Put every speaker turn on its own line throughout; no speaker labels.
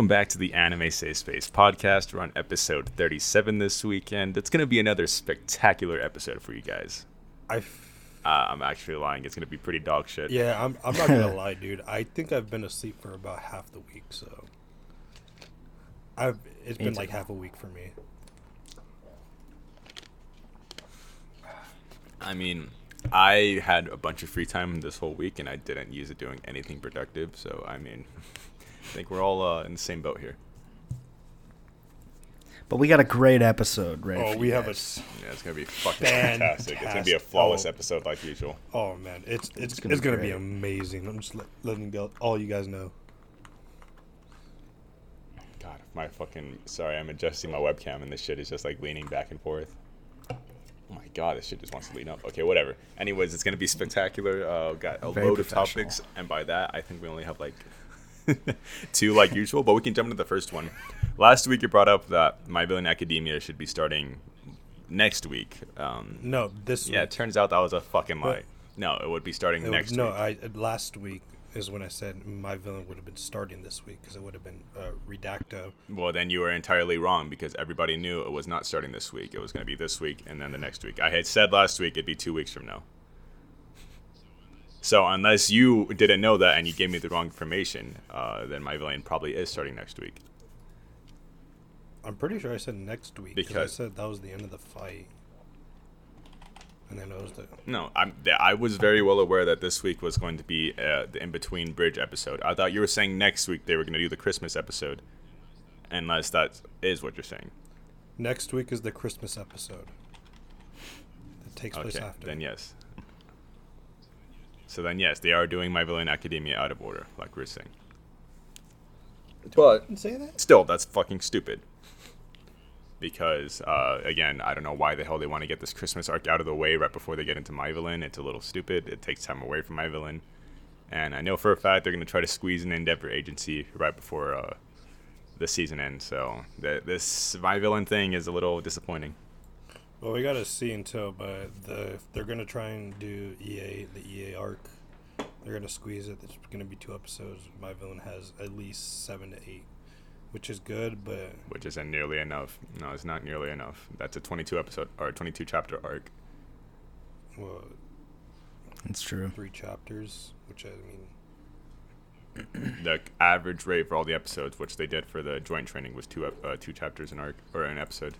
Welcome back to the Anime Safe Space podcast. We're on episode 37 this weekend. It's going to be another spectacular episode for you guys.
I, f-
Uh, I'm actually lying. It's going to be pretty dog shit.
yeah, I'm, I'm not gonna lie, dude. I think I've been asleep for about half the week, so I've it's
Me
been
too.
like half a week for me.
I mean, I had a bunch of free time this whole week and I didn't use it doing anything productive. So, I mean, I think we're all uh, in the same boat here.
But we got a great episode, right?
Oh,
for
we
you
have a
guys.
s-
Yeah, it's going to be fucking fantastic. It's going to be a flawless
Oh.
episode like usual.
Oh man, it's it's it's
gonna
gonna,
be
be amazing. I'm just let, letting go, all you guys know.
God, my fucking. Sorry, I'm adjusting my webcam and this shit is just like leaning back and forth. Oh my god, this shit just wants to lean up. Okay, whatever. Anyways, it's gonna be spectacular. Uh, got a
Very
load of topics, and by that, I think we only have like two, like usual. But we can jump into the first one. Last week, you brought up that My Villain Academia should be starting next week. Um,
No, this
yeah, it turns out that was a fucking lie. No, it would be starting next
no,
week.
I last week is when I said my villain would have been starting this week because it would have been uh, Redacto.
Well, then you were entirely wrong because everybody knew it was not starting this week. It was going to be this week and then the next week. I had said last week it'd be two weeks from now. So unless you didn't know that and you gave me the wrong information, uh, then my villain probably is starting next week.
I'm pretty sure I said next week because I said that was the end of the fight, and then it was the
No, I'm, I was very well aware that this week was going to be uh, the in between bridge episode. I thought you were saying next week they were going to do the Christmas episode, unless that is what you're saying.
next week is the Christmas episode. It takes place after.
then yes. So then yes, they are doing My Villain Academia out of order, like we are saying. But
say that.
still, that's fucking stupid. Because uh, again, I don't know why the hell they want to get this Christmas arc out of the way right before they get into My Villain. It's a little stupid. It takes time away from My Villain, and I know for a fact they're going to try to squeeze an Endeavor agency right before uh, the season ends. So th- this My Villain thing is a little disappointing.
Well, we gotta see until, but the if they're gonna try and do EA the EA arc, they're gonna squeeze it. There's gonna be two episodes. My villain has at least seven to eight, which is good, but
which isn't nearly enough. No, it's not nearly enough. That's a 22 episode or 22 chapter arc.
well,
It's true.
three chapters, which I mean,
The average rate for all the episodes, which they did for the joint training, was two ep- uh, two chapters an arc or an episode.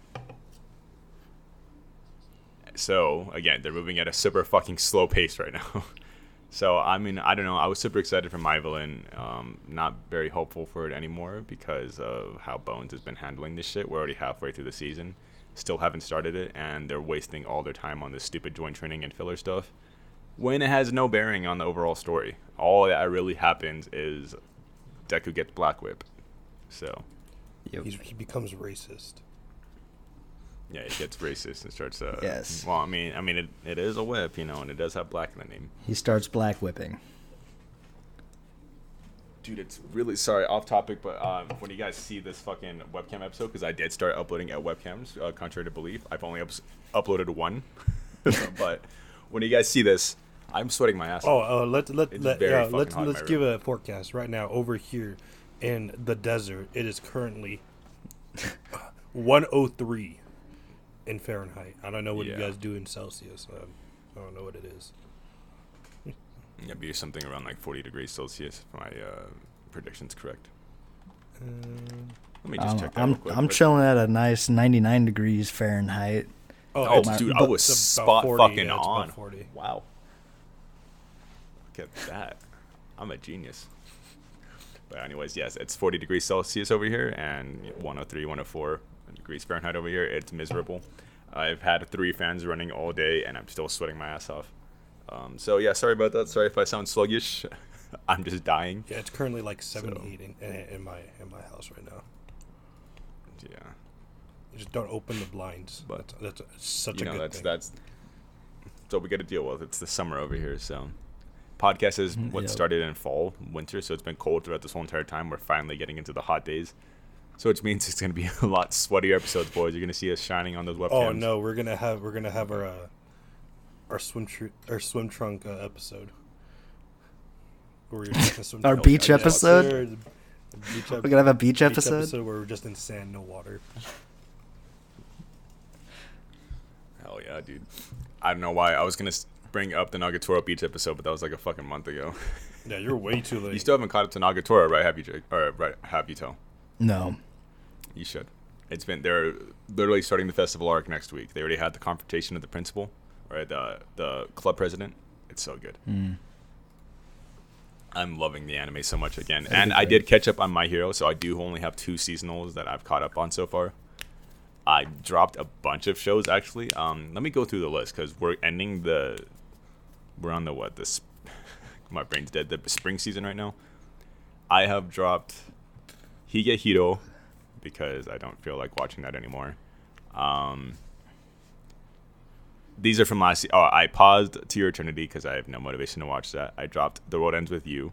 So again, they're moving at a super fucking slow pace right now. so I mean, I don't know. I was super excited for My Villain. Um, not very hopeful for it anymore because of how Bones has been handling this shit. We're already halfway through the season, still haven't started it, and they're wasting all their time on this stupid joint training and filler stuff. When it has no bearing on the overall story, all that really happens is Deku gets Black Whip. So
Yep.
he's, he becomes racist.
Yeah, it gets racist and starts. Uh,
Yes.
Well, I mean, I mean, it, it is a whip, you know, and it does have black in the name.
He starts black whipping.
Dude, it's really sorry off topic, but um, when you guys see this fucking webcam episode, because I did start uploading at webcams, uh, contrary to belief, I've only ups- uploaded one. but when you guys see this, I'm sweating my ass.
Oh,
off.
uh, let let
It's
let
very
uh,
fucking
let's let's give
room.
a forecast right now. Over here in the desert, it is currently 103 in Fahrenheit. I don't know what
Yeah.
you guys do in Celsius. Um, I don't know what it is.
yeah, be something around like 40 degrees Celsius. If my uh, prediction's correct. Let me just check that
I'm
real quick.
I'm chilling at a nice 99 degrees Fahrenheit.
Oh,
it's-
dude, I was spot
40,
fucking
yeah,
on.
40.
Wow. Look at that. I'm a genius. But anyways, yes, it's 40 degrees Celsius over here and 103, 104 degrees Fahrenheit over here. It's miserable. I've had three fans running all day and I'm still sweating my ass off. Um, so yeah, sorry about that. Sorry if I sound sluggish. I'm just dying.
Yeah, it's currently like 78
So-
in, in, in my in my house right now.
Yeah.
You just don't open the blinds.
But,
that's, that's such
you
a
know
good
that's
thing.
that's that's what we got to deal with. It's the summer over here, so podcast is
Mhm,
what
yep.
started in fall, winter, so it's been cold throughout this whole entire time. We're finally getting into the hot days, so which means it's gonna be a lot sweatier episodes, boys. You're gonna see us shining on those webcams.
Oh no, we're gonna have we're gonna have our uh, our swim tr- our swim trunk uh, episode. Where we're swim
Our beach
Yeah,
episode?
sir. Beach
We're gonna have a beach
beach
episode.
episode where we're just in sand, no water.
Hell yeah, dude. I don't know why I was gonna bring up the Nagatoro Beach episode, but that was like a fucking month ago.
Yeah, you're way too late.
you still haven't caught up to Nagatoro, right? Have you, Jake? Or right? Have you, tell?
No.
You should. It's been they're literally starting the festival arc next week. They already had the confrontation of the principal, or the the club president. It's so good.
Mm.
I'm loving the anime so much again,
That'd
and I did catch up on My Hero, so I do only have two seasonals that I've caught up on so far. I dropped a bunch of shows actually. Um, let me go through the list because we're ending the. We're on the what? This. my brain's dead. The spring season right now. I have dropped Higehiro because I don't feel like watching that anymore. Um, these are from last. Oh, I paused To Your Eternity because I have no motivation to watch that. I dropped The World Ends with You.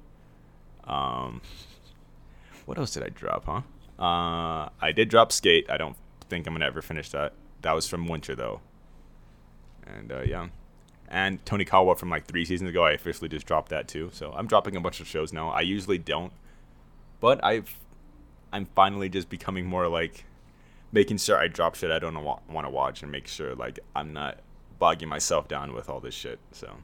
Um, what else did I drop? Huh? Uh, I did drop Skate. I don't think I'm gonna ever finish that. That was from Winter though. And uh, yeah, and Tonikawa from like three seasons ago. I officially just dropped that too. So I'm dropping a bunch of shows now. I usually don't, but I've I'm finally just becoming more like making sure I drop shit I don't wa- want to watch and make sure like I'm not bogging myself down with all this shit. So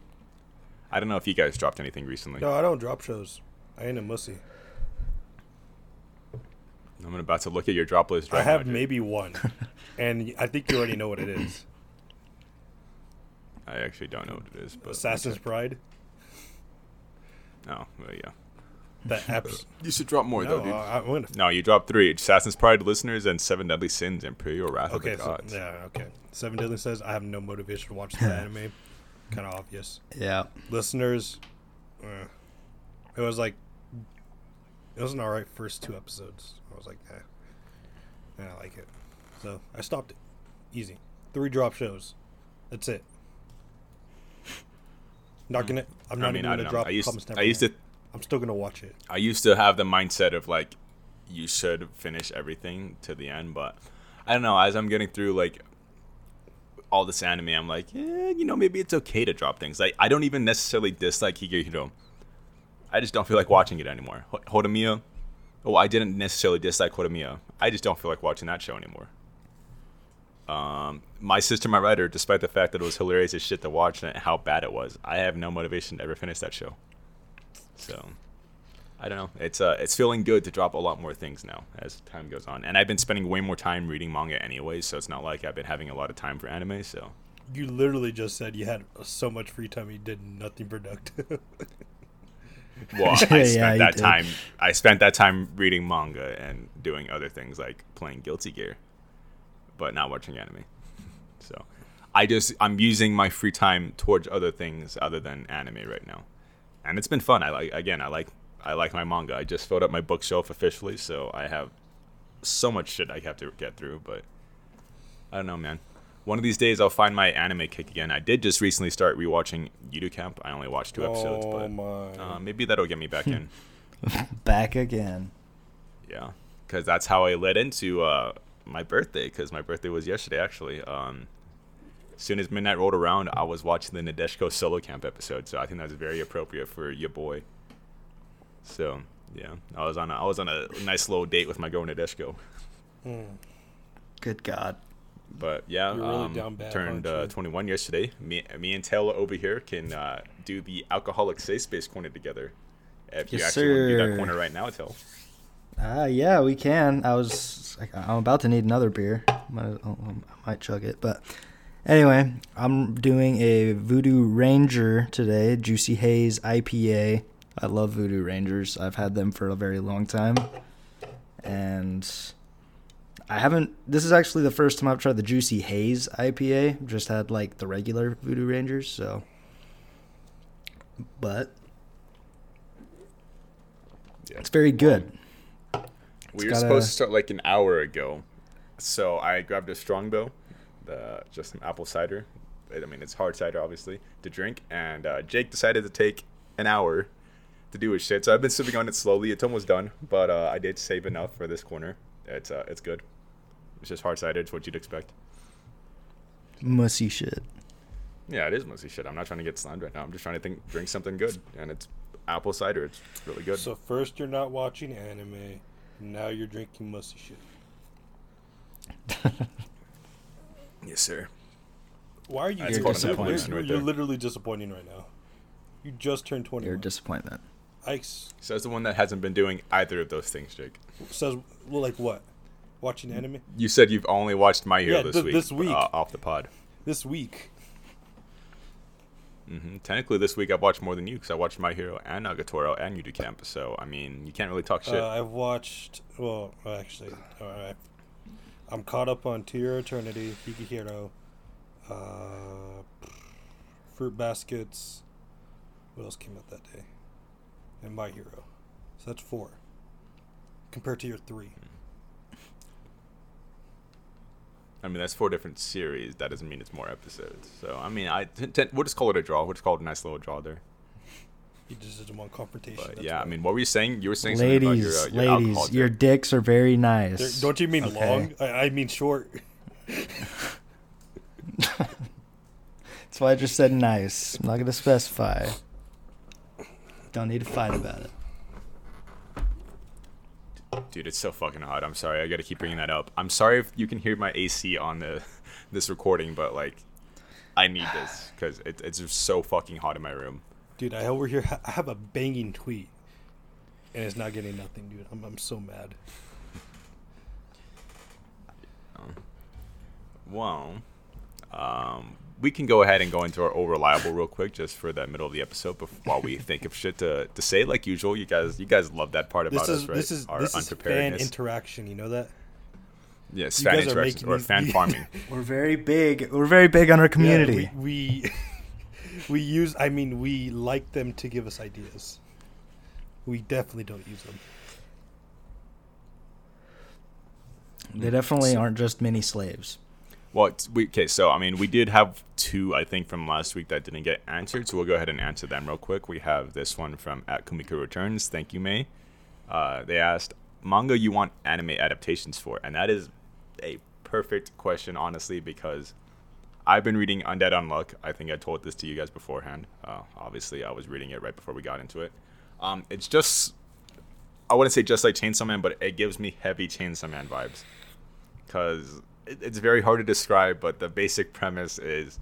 I don't know if you guys dropped anything recently.
No, I don't drop shows. I ain't a mussy.
I'm about to look at your drop list right
I have
now.
maybe one, and I think you already know what it is.
I actually don't know what it is, but
Assassin's. Pride.
No, well, yeah.
The apps.
You should drop more
no,
though, dude.
I, I'm
no, you dropped three: Assassin's Pride, listeners, and Seven Deadly Sins, Imperial Wrath
Okay,
of the
so,
Gods.
yeah, okay. Seven Deadly says I have no motivation to watch the anime. Kind of obvious.
Yeah.
Listeners, uh, it was like it was an alright first two episodes. I was like, eh, I like it, so I stopped it. Easy, three drop shows. That's it. Not gonna. I'm not
I mean,
even gonna
don't
drop.
I used,
Promised
I used to,
I'm still gonna watch it.
I used to have the mindset of like, you should finish everything to the end, but I don't know. As I'm getting through like all this anime, I'm like, yeah, you know, maybe it's okay to drop things. Like, I don't even necessarily dislike Higehiro. I just don't feel like watching it anymore. Ho- Horimiya. Oh, I didn't necessarily dislike Horimiya. I just don't feel like watching that show anymore. Um, my sister, my writer, despite the fact that it was hilarious as shit to watch and how bad it was, I have no motivation to ever finish that show. So, I don't know. It's uh, it's feeling good to drop a lot more things now as time goes on, and I've been spending way more time reading manga anyway, so it's not like I've been having a lot of time for anime. So,
You literally just said you had so much free time you did nothing productive.
well, I spent
you
that
did.
time. I spent that time reading manga and doing other things like playing Guilty Gear, but not watching anime. So, I just I'm using my free time towards other things other than anime right now, and it's been fun. I like again. I like I like my manga. I just filled up my bookshelf officially, so I have so much shit I have to get through. But I don't know, man. One of these days I'll find my anime kick again. I did just recently start rewatching Yuru Camp. I only watched two episodes,
oh
but uh, maybe that'll get me back in.
Back again.
Yeah, because that's how I led into uh, my birthday. Because my birthday was yesterday, actually. Um, as soon as midnight rolled around, I was watching the Nadeshiko solo camp episode. So I think that's very appropriate for your boy. So yeah, I was on a, I was on a nice little date with my girl Nadeshiko.
Hmm.
Good God.
But yeah,
You're really
um,
down bad,
turned uh, 21 yesterday. Me, me and Taylor over here can uh, do the alcoholic safe space corner together. If you
Yes,
actually want to do that corner right now, Taylor.
Ah, yeah, we can. I was, I'm about to need another beer. Might, I might chug it, but anyway, I'm doing a Voodoo Ranger today, Juicy Haze IPA. I love Voodoo Rangers. I've had them for a very long time, and I haven't. This is actually the first time I've tried the Juicy Haze IPA. I've just had like the regular Voodoo Rangers, so. But
Yeah.
it's very good.
We were supposed
a-
to start like an hour ago, so I grabbed a Strongbow, the just some apple cider. I mean, it's hard cider, obviously, to drink. And uh, Jake decided to take an hour to do his shit. So I've been sipping on it slowly. It's almost done, but uh, I did save enough for this corner. It's uh, it's good. It's just hard cider. It's what you'd expect.
Mussy shit.
Yeah, it is mostly shit. I'm not trying to get slammed right now. I'm just trying to think, drink something good, and it's apple cider. It's really good.
So first you're not watching anime, now you're drinking musty shit.
yes, sir.
Why are you?
You're
you're,
disappointed.
you're, you're
there.
literally disappointing right now. You just turned
Your
21.
disappointment.
Ike's
Says the one that hasn't been doing either of those things, Jake.
says, well, like what? Watching anime
You said you've only watched My Hero
Yeah,
this
th-
week.
this week.
Uh, off the pod.
this week.
hmm Technically, this week I've watched more than you because I watched My Hero and Nagatoro and Yuru Camp. So I mean, you can't really talk shit.
Uh, I've watched. Well, actually, uh, I- I'm caught up on To Your Eternity, Higehiro, uh, Fruit Baskets. What else came out that day? And My Hero. So that's four. Compared to your three.
I mean, that's four different series. That doesn't mean it's more episodes. So I mean, I t- t- we'll just call it a draw. We'll just call it a nice little draw there.
You just didn't want confrontation.
But
that's
yeah, I mean, what were you saying? You were saying something about
Ladies,
your, uh, your alcohol
ladies, your dicks are very
They're-
nice.
don't you mean
Okay.
long? I, I mean short.
That's why I just said nice. I'm not gonna specify. Don't need to fight about it.
Dude, it's so fucking hot. I'm sorry. I got to keep bringing that up. I'm sorry if you can hear my AC on the this recording, but like, I need this because it, it's just so fucking hot in my room.
Dude, I over here, I have a banging tweet. And it's not getting nothing, dude. I'm, I'm so mad.
Well, um, we can go ahead and go into our over reliable real quick, just for the middle of the episode, before, while we think of shit to, to say. Like usual, you guys, you guys love that part about
This is
us, right?
this is
Our
this is fan interaction. You know that?
yes,
you
fan
guys are
interactions
making
or
these-
fan farming.
We're very big. We're very big on our community.
Yeah, we we, we use. I mean, we like them to give us ideas. We definitely don't use them.
they definitely
So-
aren't just mini slaves.
Well, it's, we, okay, so I mean, we did have two, I think, from last week that didn't get answered, so we'll go ahead and answer them real quick. We have this one from at Kumiko Returns. Thank you, May. Uh, they asked manga you want anime adaptations for, and that is a perfect question, honestly, because I've been reading Undead Unluck. I think I told this to you guys beforehand. Uh, obviously, I was reading it right before we got into it. Um, it's just, I wouldn't say just like Chainsaw Man, but it gives me heavy Chainsaw Man vibes because it, it's very hard to describe, but the basic premise is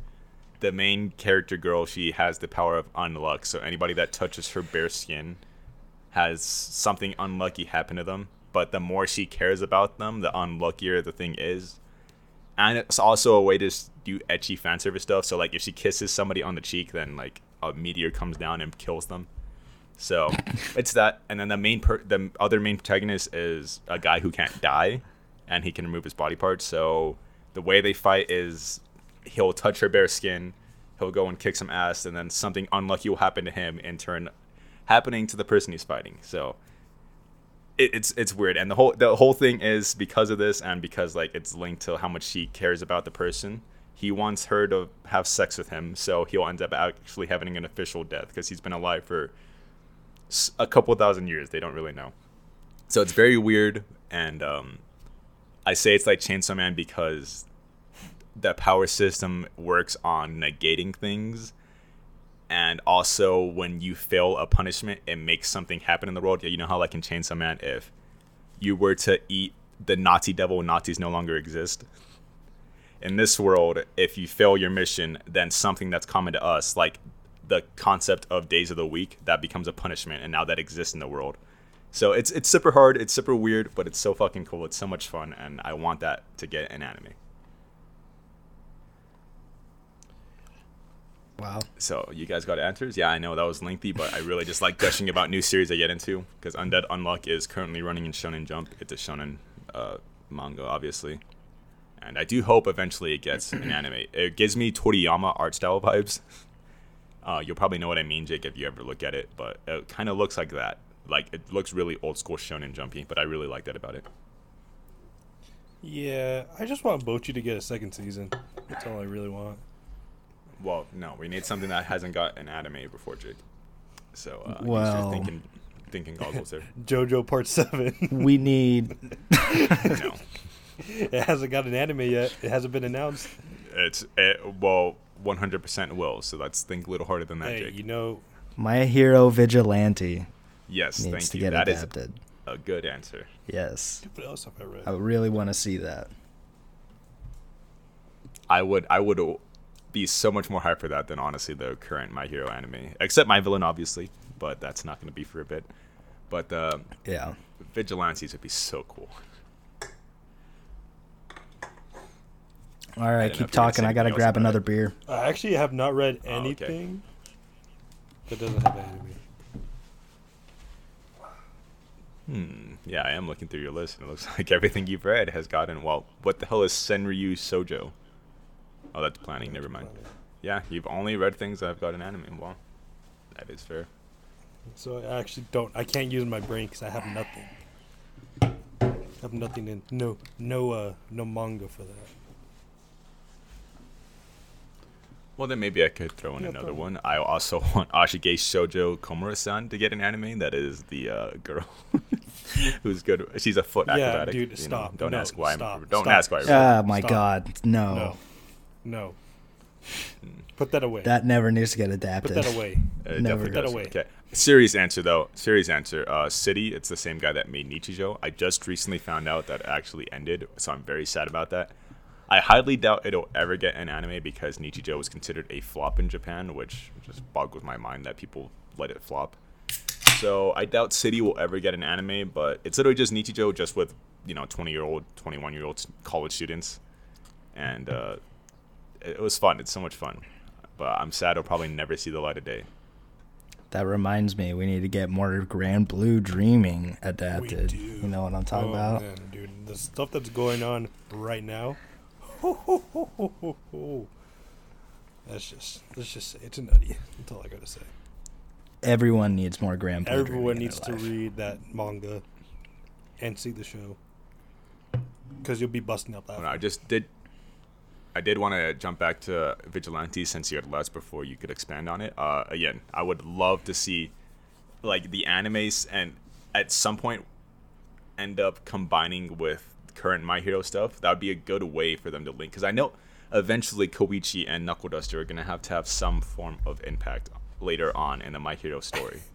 the main character girl, she has the power of unluck. So anybody that touches her bare skin has something unlucky happen to them. But the more she cares about them, the unluckier the thing is. And it's also a way to do ecchi fan service stuff. So like if she kisses somebody on the cheek, then like a meteor comes down and kills them. So it's that, and then the main per- the other main protagonist is a guy who can't die, and he can remove his body parts. So the way they fight is he'll touch her bare skin, he'll go and kick some ass, and then something unlucky will happen to him in turn, happening to the person he's fighting. So it, it's it's weird, and the whole the whole thing is because of this, and because like it's linked to how much she cares about the person. He wants her to have sex with him, so he'll end up actually having an official death because he's been alive for a couple thousand years. They don't really know. So it's very weird, and um, I say it's like Chainsaw Man because the power system works on negating things, and also when you fail a punishment, it makes something happen in the world. Yeah, You know how like in Chainsaw Man, if you were to eat the Nazi devil, Nazis no longer exist. In this world, if you fail your mission, then something that's common to us, like the concept of days of the week, that becomes a punishment, and now that exists in the world. So it's it's super hard, it's super weird, but it's so fucking cool. It's so much fun, and I want that to get an anime.
Wow.
So you guys got answers? Yeah, I know that was lengthy, but I really just like gushing about new series I get into because Undead Unluck is currently running in Shonen Jump. It's a Shonen uh, manga, obviously, and I do hope eventually it gets an anime. It gives me Toriyama art style vibes. Uh, you'll probably know what I mean, Jake, if you ever look at it, but it kind of looks like that. Like it looks really old school Shonen Jumpy, but I really like that about it.
Yeah, I just want Bochi to get a second season. That's all I really want.
Well, no, we need something that hasn't got an anime before, Jake. So uh, use
Well.
your thinking, thinking goggles there.
JoJo Part Seven.
We need.
no.
it hasn't got an anime yet. It hasn't been announced.
It's it, well, 100% will. So let's think a little harder than that,
Hey,
Jake.
you know,
My Hero Vigilante
Yes,
needs
thank
to
you.
get
That is
adapted.
a good answer.
Yes.
What else have I read?
I really want to see that.
I would I would be so much more hyped for that than honestly the current My Hero anime. Except My Villain, obviously, but that's not going to be for a bit. But uh,
Yeah.
Vigilantes would be so cool.
All right,
know if you
keep talking. I got to grab another
it.
beer.
I actually have not read
Oh, okay.
anything that doesn't have anime.
Hmm. Yeah, I am looking through your list, and it looks like everything you've read has gotten. Well, what the hell is Senryu Shoujo? Oh, that's planning. Never mind. Yeah, you've only read things that have got an anime. Well, that is fair.
So I actually don't. I can't use my brain because I have nothing. I have nothing in no no uh no manga for that.
Well, then maybe I could throw in
Yeah,
another
throw
one. I also want Ashigei Shoujo Komura-san to get an anime. That is the uh, girl who's good. She's a foot
Yeah,
acrobatic.
dude,
you know.
stop.
Don't
No,
ask why.
stop,
I'm, don't
stop,
ask why. I
stop.
wrote
Oh my
Stop.
God, no.
No, no. Put that away.
That never needs to get adapted.
Put that away.
Uh, it
Never.
Put that away.
Okay. Serious answer though. Serious answer. Uh, City. It's the same guy that made Nichijou. I just recently found out that it actually ended, so I'm very sad about that. I highly doubt it'll ever get an anime because Nichijou was considered a flop in Japan, which just boggles my mind that people let it flop. So I doubt City will ever get an anime, but it's literally just Nichijou, just with you know 20 year old, 21 year old college students, and uh, it, it was fun. It's so much fun, but I'm sad it'll probably never see the light of day.
That reminds me, we need to get more Grand Blue Dreaming adapted.
do.
You know what I'm talking
oh,
about?
man, dude, the stuff that's going on right now. That's just that's just it's a nutty. That's all I gotta say.
Everyone needs more Grand
Everyone needs to
life.
read that manga and see the show because you'll be busting up
I
laughing.
don't know, I just did. I did want to jump back to Vigilante since you had less before you could expand on it. Uh, again, I would love to see like the animes and at some point end up combining with current My Hero stuff. That would be a good way for them to link because I know eventually Koichi and Knuckle Duster are gonna have to have some form of impact later on in the My Hero story.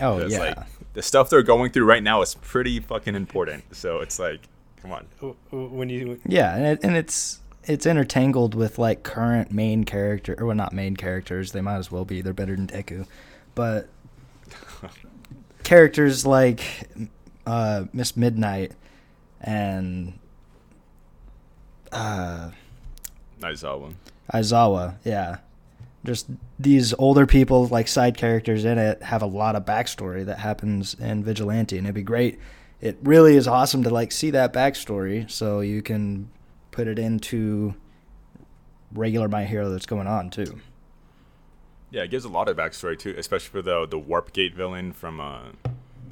Oh
'Cause,
yeah,
like the stuff they're going through right now is pretty fucking important. So it's like, come on.
W- w- When you
yeah, and it, and it's it's intertangled with like current main character or well, not main characters. They might as well be. They're better than Deku, but characters like uh, Miss Midnight and uh,
I saw.
Aizawa, yeah. Just these older people, like side characters in it, have a lot of backstory that happens in Vigilante, and it'd be great. It really is awesome to like see that backstory, so you can put it into regular My Hero that's going on too.
Yeah, it gives a lot of backstory too, especially for the the Warp Gate villain from uh,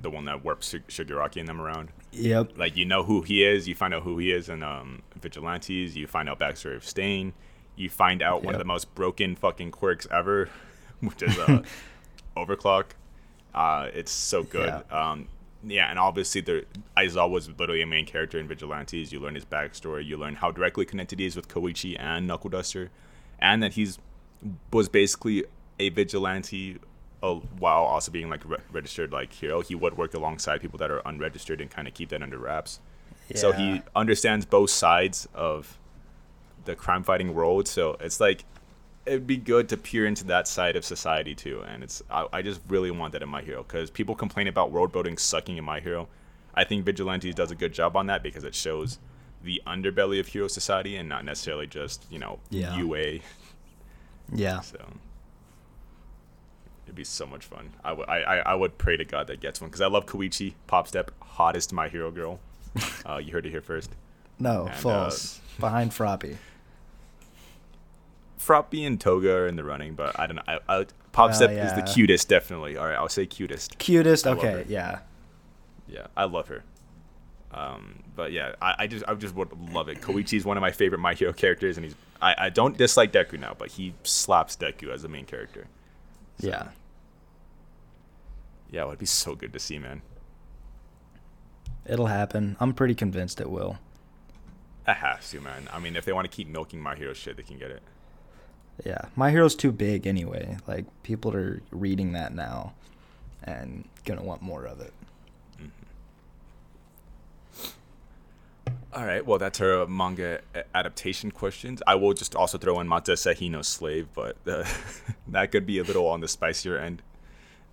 the one that warps Shig- Shigaraki and them around.
Yep.
Like you know who he is, you find out who he is in um, Vigilantes. You find out backstory of Stain. You find out one of the most broken fucking quirks ever, which is uh, Overclock. Uh, it's so good.
Yeah.
Um, yeah, and obviously the Aizawa was literally a main character in Vigilantes. You learn his backstory. You learn how directly connected he is with Koichi and Knuckle Duster, and that he's was basically a vigilante uh, while also being like re- registered like hero. He would work alongside people that are unregistered and kind of keep that under wraps. So he understands both sides of the crime fighting world. So it's like it'd be good to peer into that side of society too. And it's I, I just really want that in my hero because people complain about world building sucking in my hero. I think Vigilantes does a good job on that because it shows the underbelly of hero society and not necessarily just you know
Yeah.
UA.
Yeah.
So it'd be so much fun. I would I, I, I would pray to God that gets one because I love Koichi, Pop Step, hottest my hero girl. uh, you heard it here first.
No,
And, uh,
false. Behind Froppy.
Froppy and Toga are in the running, but I don't know. I, I, Pop
Well,
Step is the cutest, definitely. All right, I'll say cutest.
Cutest.
I
Okay. Yeah.
Yeah, I love her. Um, but yeah, I, I just I just would love it. Koichi is one of my favorite My Hero characters, and he's I, I don't dislike Deku now, but he slaps Deku as the main character.
Yeah.
Yeah, it would be so good to see, man.
It'll happen. I'm pretty convinced it will.
I have to, man. I mean, if they want to keep milking My Hero shit, they can get it.
Yeah, My Hero's too big anyway. Like people are reading that now, and gonna want more of it.
All right, well, that's her manga adaptation questions. I will just also throw in Mato Seihei no Slave, but uh, that could be a little on the spicier end.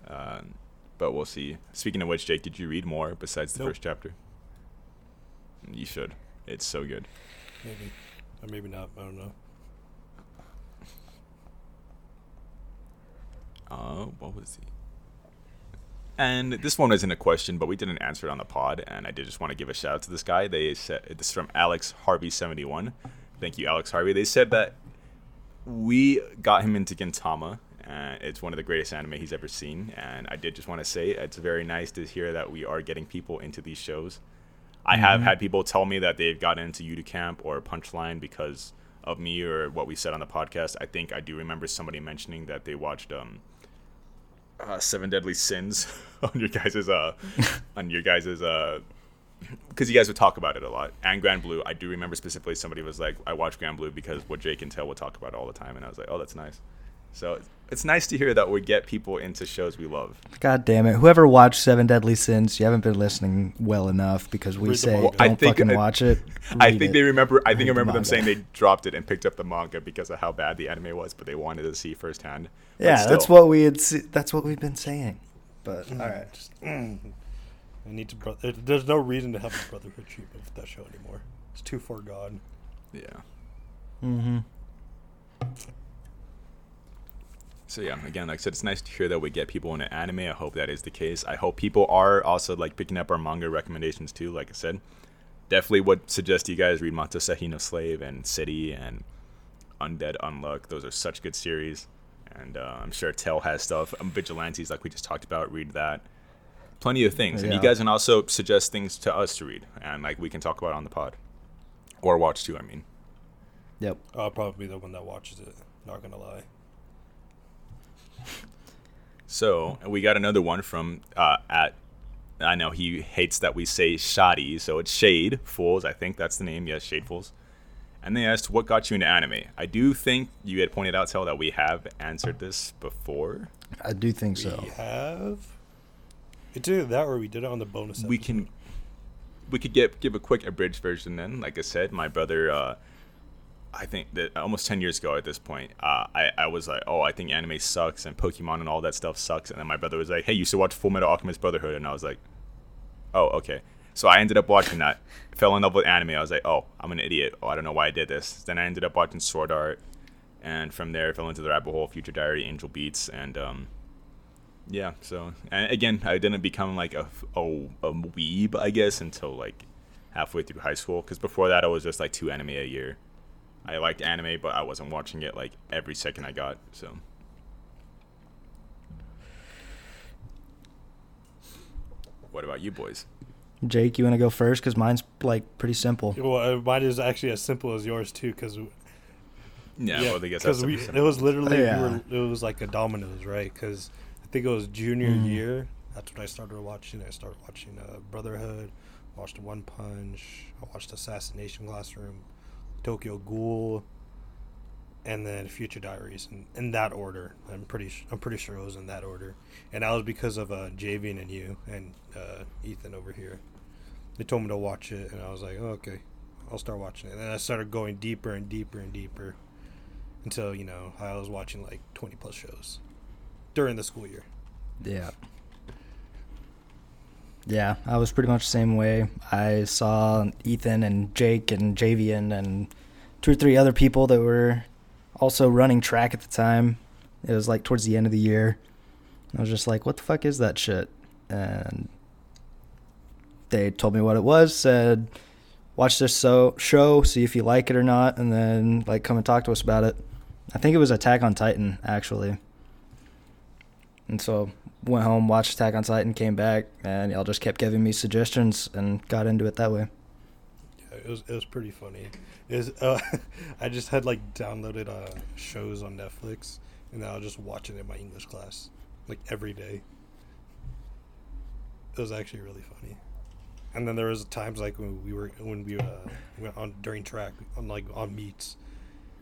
Um, but we'll see. Speaking of which, Jake, did you read more besides the
Nope.
first chapter? You should. It's so good.
Maybe, or maybe not. I don't know.
Uh, what was he? And this one isn't a question, but we didn't answer it on the pod, and I did just want to give a shout out to this guy. They said this is from Alex Harvey seventy one. Thank you, Alex Harvey. They said that we got him into Gintama, and it's one of the greatest anime he's ever seen. And I did just want to say it's very nice to hear that we are getting people into these shows. I have had people tell me that they've gotten into Yuru Camp or Punchline because of me or what we said on the podcast. I think I do remember somebody mentioning that they watched um, uh, Seven Deadly Sins on your guys's uh on your guys's uh because you guys would talk about it a lot. And Grand Blue, I do remember specifically somebody was like, I watch Grand Blue because what Jake and Tail would talk about all the time, and I was like, oh, that's nice. So it's nice to hear that we get people into shows we love.
God damn it! Whoever watched Seven Deadly Sins, you haven't been listening well enough because we
Read
say
manga.
don't
I think
fucking
that-
watch it.
I think
it.
they remember. I think
Read
I
the
remember them saying they dropped it and picked up the manga because of how bad the anime was, but they wanted to see firsthand. But
Yeah, that's what we had. Se- that's what we've been saying. But all right,
Just, mm, I need to. Bro- there's no reason to have a brotherhood treatment with that show anymore. It's too far gone.
Yeah.
mm-hmm.
So yeah, again, like I said, it's nice to hear that we get people into anime. I hope that is the case. I hope people are also like picking up our manga recommendations too. Like I said, definitely would suggest you guys read Mato Seihei no Slave and City and Undead Unluck. Those are such good series, and uh, I'm sure Tel has stuff. Um, Vigilantes, like we just talked about, read that. Plenty of things, and you guys can also suggest things to us to read, and like we can talk about on the pod or watch too. I mean.
Yep.
I'll probably be the one that watches it. Not gonna lie.
So we got another one from uh, at. I know he hates that we say shoddy, so it's Shade Fools. I think that's the name. Yes, Shade Fools. And they asked, "What got you into anime?" I do think you had pointed out, Tel, that we have answered this before.
I do think so.
We have. It's either that or we did it on the bonus.
We can, we could get give a quick abridged version. Then, like I said, my brother. Uh, I think that almost 10 years ago at this point, uh, I, I was like, oh, I think anime sucks and Pokemon and all that stuff sucks. And then my brother was like, hey, you should watch Full Metal Alchemist Brotherhood. And I was like, oh, okay. So I ended up watching that, fell in love with anime. I was like, oh, I'm an idiot. Oh, I don't know why I did this. Then I ended up watching Sword Art. And from there, I fell into the rabbit hole, Future Diary, Angel Beats. And um, yeah, so, and again, I didn't become like a, a, a weeb, I guess, until like halfway through high school. Because before that, I was just like two anime a year. I liked anime, but I wasn't watching it like every second I got. So. What about you boys?
Jake, you want to go first? Because mine's like pretty simple.
Well, uh, mine is actually as simple as yours too, because
Yeah, well, I guess
because
that's
we
something
it was literally
Yeah.
we were, it was like a dominoes, right? Because I think it was junior
Mhm.
year. That's when I started watching. I started watching uh, Brotherhood, watched One Punch, I watched Assassination Classroom, Tokyo Ghoul, and then Future Diaries, in, in that order. I'm pretty I'm pretty sure it was in that order, and that was because of uh, Javian and you and uh, Ethan over here. They told me to watch it, and I was like, oh, okay, I'll start watching it. And I started going deeper and deeper and deeper until you know I was watching like 20 plus shows during the school year.
Yeah. Yeah, I was pretty much the same way. I saw Ethan and Jake and Javian and two or three other people that were also running track at the time. It was like towards the end of the year. I was just like, what the fuck is that shit? And they told me what it was, said, watch this so- show, see if you like it or not, and then like come and talk to us about it. I think it was Attack on Titan, actually. And so went home, watched Attack on Titan, came back, and y'all just kept giving me suggestions and got into it that way.
Yeah, it was it was pretty funny. Is uh, I just had like downloaded uh, shows on Netflix, and I was just watching it in my English class, like every day. It was actually really funny. And then there was times like when we were when we uh, went on during track on like on meets,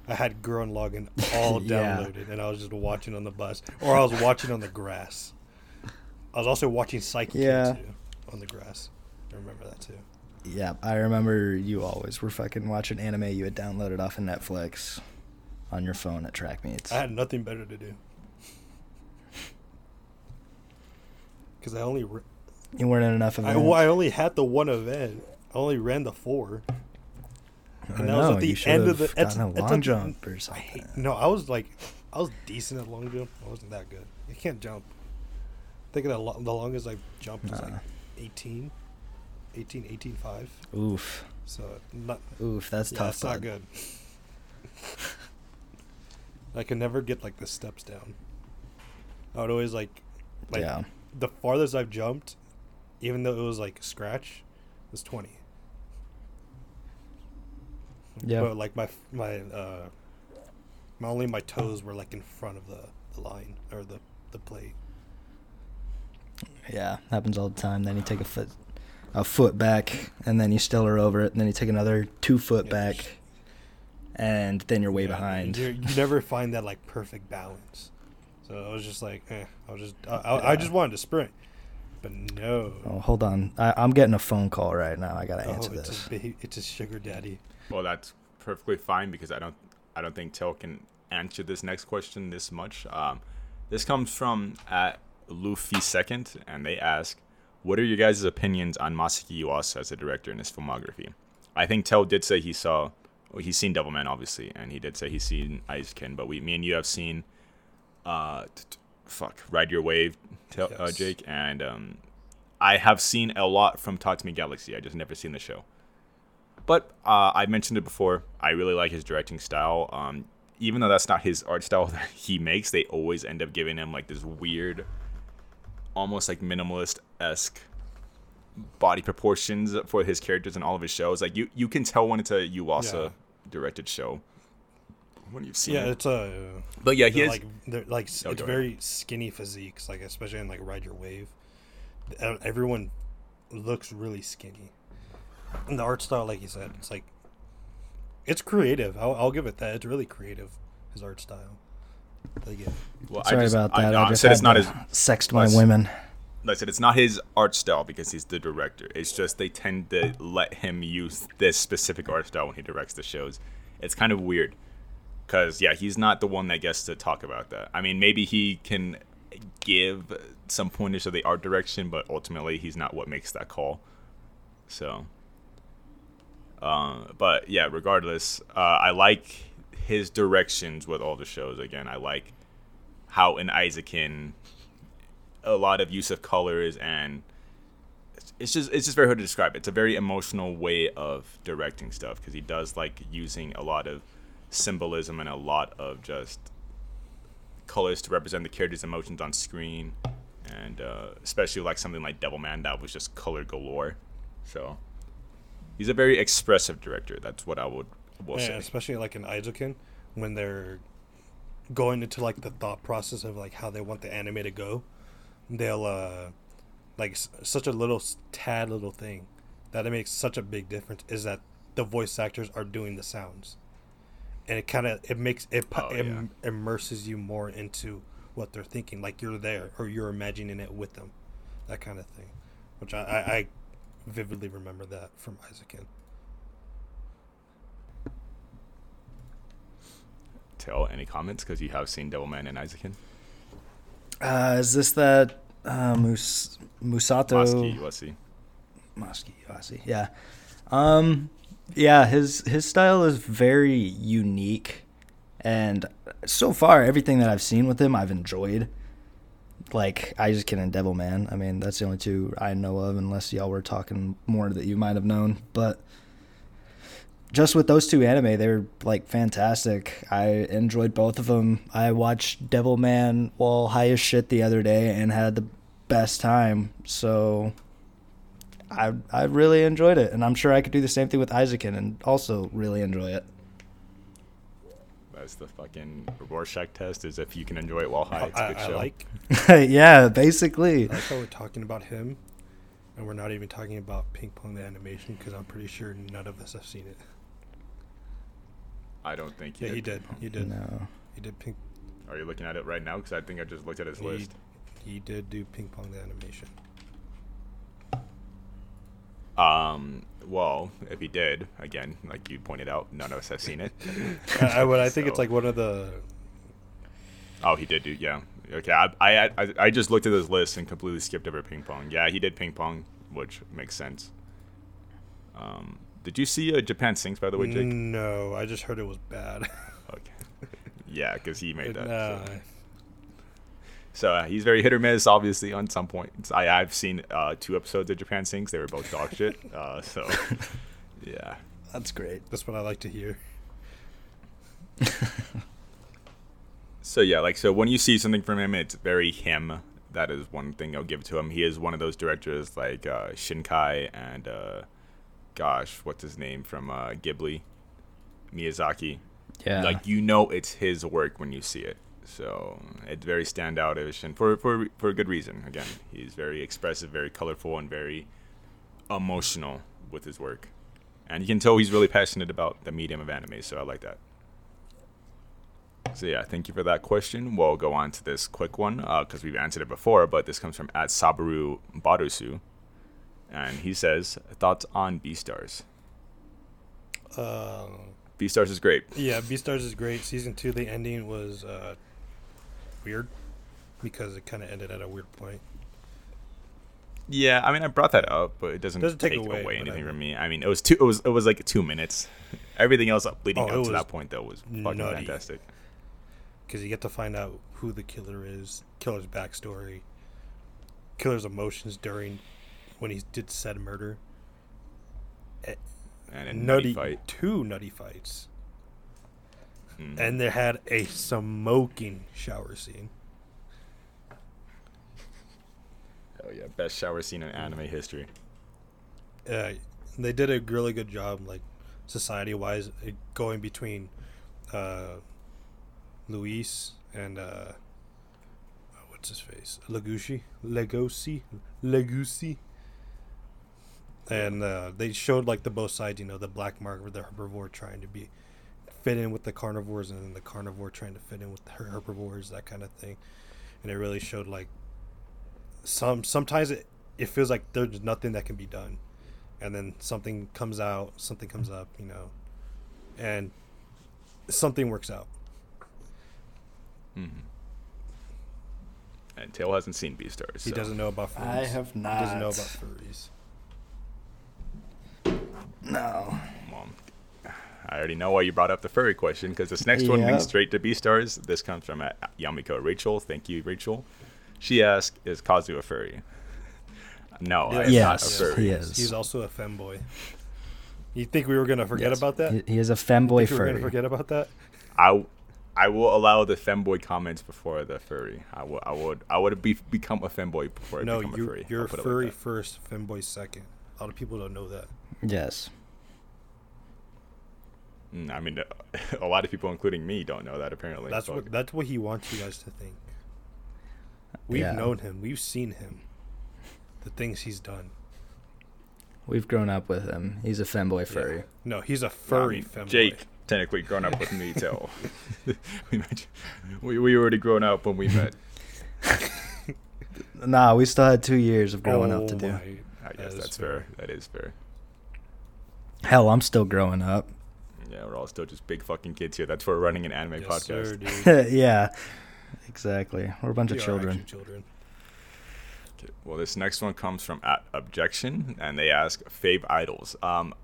I had Gurren Lagann all
Yeah.
downloaded, and I was just watching on the bus, or I was watching on the grass. I was also watching Psyche
Yeah.
too on the grass. I remember that too.
Yeah, I remember you always were fucking watching anime you had downloaded off of Netflix on your phone at track meets.
I had nothing better to do because I only re-
You weren't in enough
I,
events.
well, I only had the one event. I only ran the four.
I
and that was at the
you
end of the- it's-
gotten a long jump or
I hate, no, I was like, I was decent at long jump. I wasn't that good. I can't jump. I think the, lo- the longest I've jumped was like
Nah.
18, 18, 18, 5.
Oof,
So not
oof, that's
yeah,
tough.
it's not
bud.
good. I can never get like the steps down. I would always like, like
yeah,
the farthest I've jumped, even though it was like scratch, was twenty.
yeah.
But like my my uh, my only my toes were like in front of the, the line or the the plate.
Yeah, happens all the time. Then you take a foot, a foot back, and then you still are over it. And then you take another two foot
Yeah,
back, and then you're way
Yeah,
behind.
You you never find that like perfect balance. So I was just like, eh, I was just I, I, I just wanted to sprint, but no.
Oh, hold on. I, I'm getting a phone call right now. I gotta
Oh,
answer
it's
this.
a ba- it's a sugar daddy.
Well, that's perfectly fine because I don't I don't think Tel can answer this next question this much. Um, this comes from at Luffy Second, and they ask, "What are your guys' opinions on Masaki Yuasa as a director in his filmography?" I think Tel did say he saw, well, he's seen Devilman obviously, and he did say he's seen Eizouken, but we, me and you have seen, uh, t- t- fuck, Ride Your Wave, Tel, uh, Jake, and um, I have seen a lot from Tatami Galaxy. I just never seen the show. But uh, I mentioned it before. I really like his directing style. Um, even though that's not his art style that he makes, they always end up giving him like this weird, almost like minimalist esque body proportions for his characters in all of his shows. Like you, you can tell when it's a Yuasa
Yeah.
directed show when you've seen
Yeah,
it.
it's a.
But yeah, he has.
like they're like
Oh,
it's
go ahead.
very skinny physiques, like especially in like Ride Your Wave. Everyone looks really skinny, and the art style, like you said, it's like it's creative. I'll, I'll give it that. It's really creative. His art style.
Well,
Sorry
I just,
about that.
I,
I, just
said it's not his.
sext my women.
I said, it's not his art style because he's the director. It's just they tend to let him use this specific art style when he directs the shows. It's kind of weird because yeah, he's not the one that gets to talk about that. I mean, maybe he can give some pointers of the art direction, but ultimately he's not what makes that call. So, uh, but yeah, regardless, uh, I like his directions with all the shows. Again, I like how in Eizouken a lot of use of colors and it's- just it's just very hard to describe. It's a very emotional way of directing stuff because he does like using a lot of symbolism and a lot of just colors to represent the character's emotions on screen, and uh, especially like something like Devilman that was just color galore. So he's a very expressive director. That's what I would will
Yeah,
say.
especially like in Eizouken when they're going into like the thought process of like how they want the anime to go. They'll uh like s- such a little tad little thing that it makes such a big difference is that the voice actors are doing the sounds. And it kind of it makes it, pu-
Oh,
im- immerses you more into what they're thinking like you're there or you're imagining it with them. That kind of thing. Which I I, I vividly remember that from Eizouken.
Tel any comments because you have seen Devilman and Eizouken.
Uh, is this that uh, Mus- Musato?
Maski USC.
Maski Yuasi, Yeah. Um yeah, his his style is very unique and so far everything that I've seen with him I've enjoyed. Like Eizouken and Devilman. I mean, that's the only two I know of unless y'all were talking more that you might have known, but just with those two anime, they were like fantastic. I enjoyed both of them. I watched Devilman while high as shit the other day and had the best time. So I I really enjoyed it, and I'm sure I could do the same thing with Eizouken and also really enjoy it.
That's the fucking Rorschach test. Is if you can enjoy it while high, it's a
I,
good
I
show.
like
yeah, basically.
I like how we're talking about him, and we're not even talking about Ping Pong the animation because I'm pretty sure none of us have seen it.
I don't think he
Yeah,
did.
he did.
ping pong.
He did.
No.
He did ping.
Are you looking at it right now? Because I think I just looked at his
He,
list.
he did do ping pong the animation.
Um, well, if he did, again, like you pointed out, none of us have seen it.
I, I would. I think it's like one of the.
Oh, he did do yeah. Okay, I, I I I just looked at his list and completely skipped over ping pong. Yeah, he did ping pong, which makes sense. Um, did you see uh, Japan Sinks by the way, Jake?
No, I just heard it was bad.
Okay. Yeah, because he made that.
Nah.
So, so uh, he's very hit or miss, obviously. On some points, I I've seen uh, two episodes of Japan Sinks. They were both dog shit. Uh, so yeah.
That's great.
That's what I like to hear.
So yeah, like so when you see something from him, it's very him. That is one thing I'll give to him. He is one of those directors like uh, Shinkai and uh, gosh, what's his name from uh, Ghibli, Miyazaki.
Yeah.
Like you know, it's his work when you see it. So it's very standoutish, and for for for a good reason. Again, he's very expressive, very colorful, and very emotional with his work. And you can tell he's really passionate about the medium of anime. So I like that. So yeah, thank you for that question. We'll go on to this quick one because we've answered it before, but this comes from at Sabaru Barusu, and he says thoughts on Beastars.
Uh,
Beastars is great.
yeah, Beastars is great. Season two, the ending was uh, weird because it kind of ended at a weird point.
Yeah, I mean I brought that up, but it doesn't,
Doesn't take
take,
away,
away, anything
I-
from me. I mean it was two. It was it was like two minutes. Everything else up leading
Oh,
up to that point though was fucking
nutty.
fantastic.
because you get to find out who the killer is, killer's backstory, killer's emotions during when he did said murder.
And a
nutty,
nutty fight.
two nutty fights,
Mhm.
and they had a smoking shower scene.
Oh yeah, best shower scene in anime history.
Uh, they did a really good job, like society wise, going between uh, Louis and uh, what's his face, Legushi, Legosi, Legusi. And uh, they showed like the both sides, you know, the black market with the herbivore trying to be fit in with the carnivores, and then the carnivore trying to fit in with the herbivores, that kind of thing. And it really showed like some sometimes it, it feels like there's nothing that can be done and then something comes out something comes up you know and something works out
Mm-hmm. And Tel hasn't seen Beastars.
he
so-
doesn't know about furries
I have
he doesn't know about furries
No.
Well, I already know why you brought up the furry question because this next one
Yep.
links straight to Beastars. This comes from uh, Yamiko Rachel. Thank you, Rachel. She asked, "Is Kazu a furry?" No, I am not a furry.
he is.
he's also a femboy you think we were gonna forget
Yes.
about that
He, he is a femboy
think we were gonna forget about that
I, I will allow the femboy comments before the furry. I would, I would, I would be, become a femboy before I
no
become a
you're,
furry.
you're
I'll put it like
first femboy second a lot of people don't know that
Yes.
Mm, I mean, a lot of people, including me, don't know that apparently.
that's
Fuck.
what that's what he wants you guys to think we've
Yeah.
known him we've seen him the things he's done
We've grown up with him. He's a femboy furry.
no he's a furry
mean,
femboy
Jake technically grown up with me too. we, met, we we already grown up when we met.
Nah, we still had two years of growing up to
Oh
do.
my-
I guess
is
that's fair. That is fair.
Hell, I'm still growing up.
Yeah, we're all still just big fucking kids here. That's for running an anime
Yes,
podcast.
sir, dude.
yeah, exactly. We're a bunch
We
of children.
actually children.
Okay, Well, this next one comes from at Objection, and they ask fave idols. Um,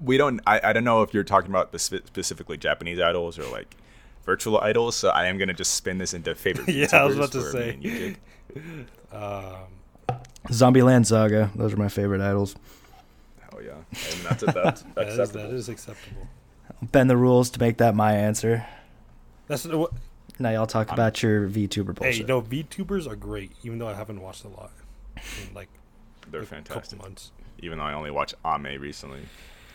we don't. I, I don't know if you're talking about the spe- specifically Japanese idols or like virtual idols. So I am gonna just spin this into favorite.
Yeah, I was about to say.
and you, Jake.
Um,
Zombieland Saga. Those are my favorite idols.
Hell yeah, and that's that's
that, is,
acceptable.
that is acceptable.
Bend the rules to make that my answer.
That's what.
Now y'all talk
I'm-
about your VTuber
Hey,
bullshit.
no, VTubers are great, even though I haven't watched a lot in like
They're
a couple
fantastic.
months.
Even though I only watch Ame recently,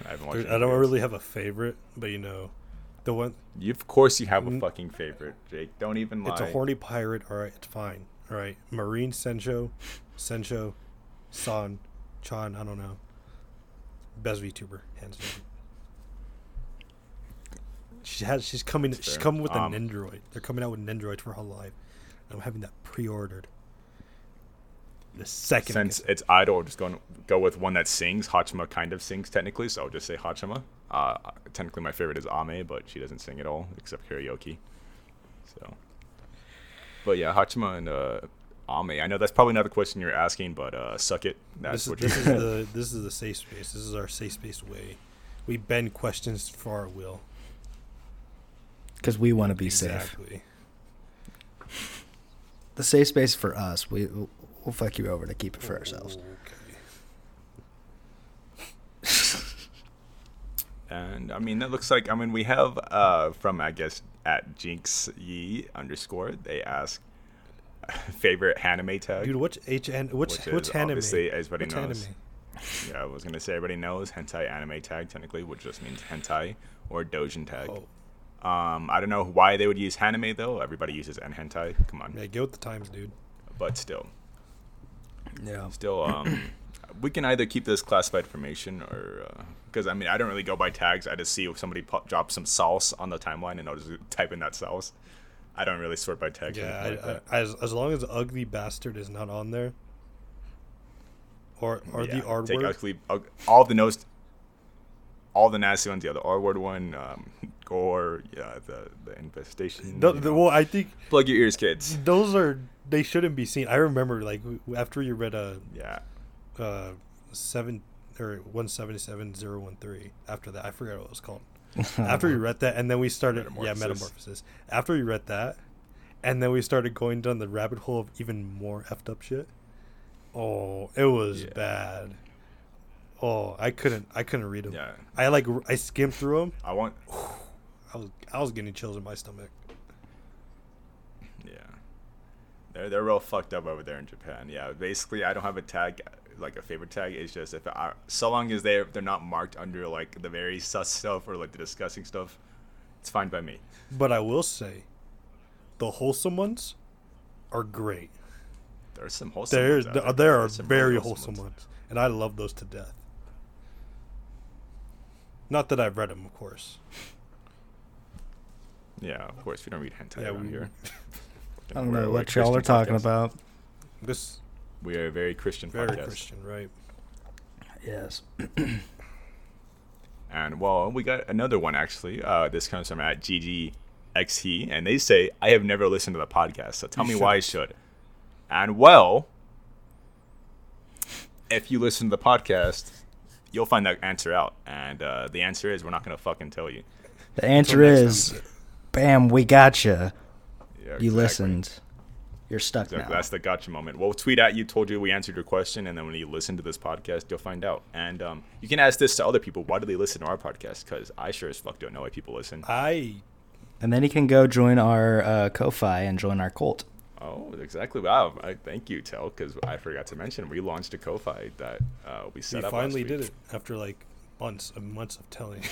I haven't watched.
There- I don't
anything else.
really have a favorite, but you know, the one
You, of course, you have a
Mm.
fucking favorite, Jake. Don't even lie.
it's a horny pirate. All right, it's fine. All right, Marine Sencho, Sencho, San, Chan. I don't know. Best VTuber, hands down. She has. She's coming.
That's
She's
fair.
coming with
Um,
an Nendoroid. They're coming out with Nendoroid for her live. I'm having that pre-ordered. The second.
Since it's idle, just going go with one that sings. Haachama kind of sings technically, so I'll just say Haachama. Uh, technically, my favorite is Ame, but she doesn't sing at all except karaoke. So, but yeah, Haachama and uh, Ame. I know that's probably not the question you're asking, but uh, suck it. That's
this is
what
this is the this is the safe space. This is our safe space way. We bend questions for our will.
Because we want to be safe.
exactly.
The safe space for us. We we'll fuck you over to keep it for ourselves.
Okay.
And I mean, that looks like I mean we have uh, from I guess at Jinx Yi underscore. They ask favorite anime tag.
Dude, which H N which
which
which
is
anime?
obviously everybody
Which
knows.
anime?
Yeah, I was gonna say everybody knows hentai anime tag technically, which just means hentai or dojin tag.
Oh,
Um, I don't know why they would use anime though. Everybody uses n hentai. Come on,
yeah, get with the times, dude.
but still,
Yeah.
still, um, we can either keep this classified information or because I mean I don't really go by tags. I just see if somebody pop, drops some sauce on the timeline and I'll just type in that sauce. I don't really sort by or
Yeah,
anything like
I, as as long as ugly bastard is not on there, or or the
Yeah,
R
take
word.
ugly, ug- all the notes, all the nasty ones. Yeah, the R word one, um, gore, yeah, the the infestation.
The, the, well, I think
Plug your ears, kids.
those are they shouldn't be seen. I remember like after you read a
Yeah,
uh, seven or one seventy seven zero one three. After that, I forgot what it was called. After we read that, and then we started yeah
Metamorphosis.
metamorphosis. After we read that, and then we started going down the rabbit hole of even more effed up shit. Oh, it was
Yeah.
bad. Oh, I couldn't I couldn't read them.
yeah.
I like I skimmed through them.
I want.
I was I was getting chills in my stomach.
Yeah, they're they're real fucked up over there in Japan. Yeah, basically, I don't have a tag like a favorite tag. It's just if I, so long as they they're not marked under like the very sus stuff or like the disgusting stuff, it's fine by me.
But I will say, the wholesome ones are great.
There's some wholesome.
There,
ones out
there, there are
There's some
very wholesome ones, and I love those to death. Not that I've read them, of course.
Yeah, of course. We don't read hentai
Yeah,
around
we-
here.
I don't know what y'all are talking
podcast.
about.
This
We are a very Christian
very
podcast.
Christian, right?
Yes.
And well, we got another one actually. Uh, this comes from at GGXT, and they say, I have never listened to the podcast, so tell
You
me why I should. And well, if you listen to the podcast, you'll find that answer out. And uh, the answer is, we're not going to fucking tell you.
The answer is,
time.
bam, we gotcha.
Yeah,
You
exactly.
listened. You're stuck
Exactly.
now.
That's the gotcha moment. We'll tweet at you, told you we answered your question, and then when you listen to this podcast, you'll find out. And um, you can ask this to other people. Why do they listen to our podcast? Because I sure as fuck don't know why people listen.
I
And then he can go join our uh, Ko-Fi and join our cult.
Oh, exactly. Wow. I thank you, Tel, because I forgot to mention we launched a Ko-Fi that uh, we set
we
up.
finally
last
did it after like months and months of telling.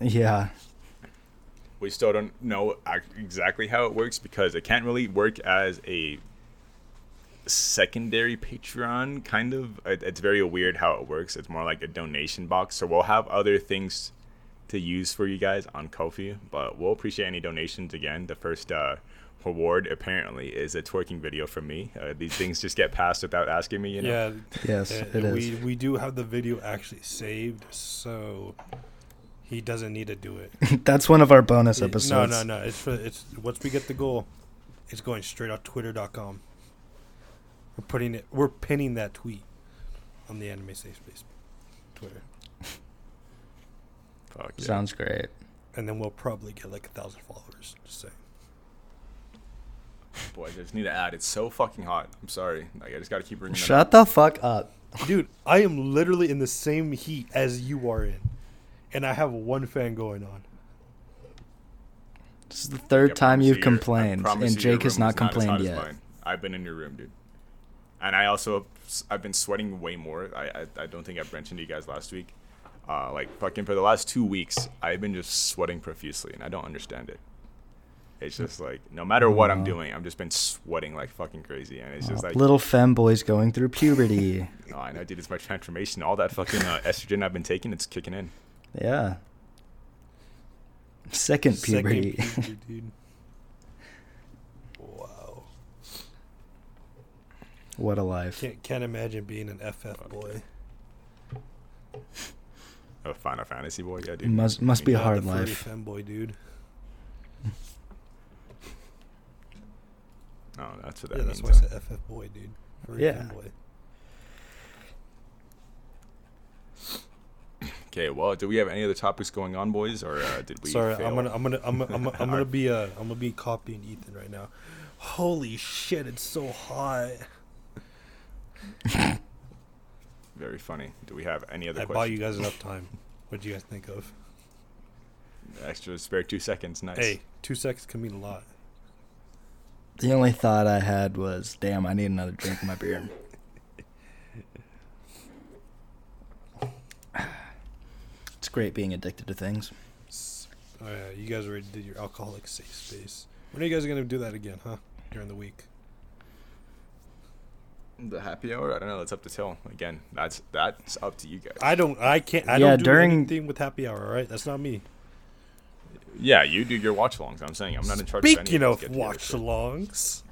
Yeah.
We still don't know exactly how it works because it can't really work as a secondary Patreon. Kind of. It's very weird how it works. It's more like a donation box. So we'll have other things to use for you guys on Ko-Fi, but we'll appreciate any donations. Again, the first uh, reward apparently is a twerking video from me. Uh, these things just get passed without asking me. You know.
Yeah,
Yes,
uh,
it is.
we we do have the video actually saved, so he doesn't need to do it.
That's one of our bonus
No,
episodes.
no, no. No. It's for it's once we get the goal, it's going straight out twitter.com. We're putting it we're pinning that tweet on the anime safe space Twitter.
Fuck yeah.
Sounds great.
And then we'll probably get like a thousand followers. Just saying.
Boy, I just need to add. It's so fucking hot. I'm sorry. Like I just gotta keep bringing. it up.
Shut the fuck up.
Dude, I am literally in the same heat as you are in. And I have one fan going on.
This is the third
I
time you've
you your- I
complained, and Jake has not
is as
complained
as
yet.
mine. I've been in your room, dude. And I also I've been sweating way more. I I, I don't think I mentioned to you guys last week. Uh, like fucking for the last two weeks, I've been just sweating profusely, and I don't understand it. It's just like no matter what I'm doing, I'm just been sweating like fucking crazy, and it's just
Aw,
like
little femboys going through puberty.
oh, I know, dude. It's my transformation. All that fucking uh, estrogen I've been taking, it's kicking in.
Yeah. Second
Second
puberty.
puberty, dude. Wow.
what a life.
Can't can't imagine being an FF boy.
A Final Fantasy boy, yeah, dude.
Must must be a
Not
hard
the fruity
life.
femboy, dude.
Oh, that's what that
Yeah,
means.
that's why I
huh?
said FF boy, dude. Furry
Yeah.
femboy.
Okay, well, do we have any other topics going on, boys, or uh, did we?
Sorry,
fail?
I'm gonna, I'm gonna, I'm, gonna- I'm, gonna- I'm gonna be, uh, I'm gonna be copying Ethan right now. Holy shit, it's so hot.
Very funny. Do we have any other
I bought you guys enough time. What do you guys think of?
Extra spare two seconds. Nice.
Hey, two seconds can mean a lot.
The only thought I had was, damn, I need another drink in my beer. Great being addicted to things.
Oh yeah, you guys already did your alcoholic safe space. When are you guys gonna do that again, huh? During the week.
The happy hour. I don't know. That's up to Tel. Again, that's that's up to you guys.
I don't, I can't, I
Yeah,
don't do
during-
anything with happy hour. All right, that's not me.
yeah, you do your watch alongs. I'm saying I'm not in charge. of any
Speaking
of
of watch-alongs,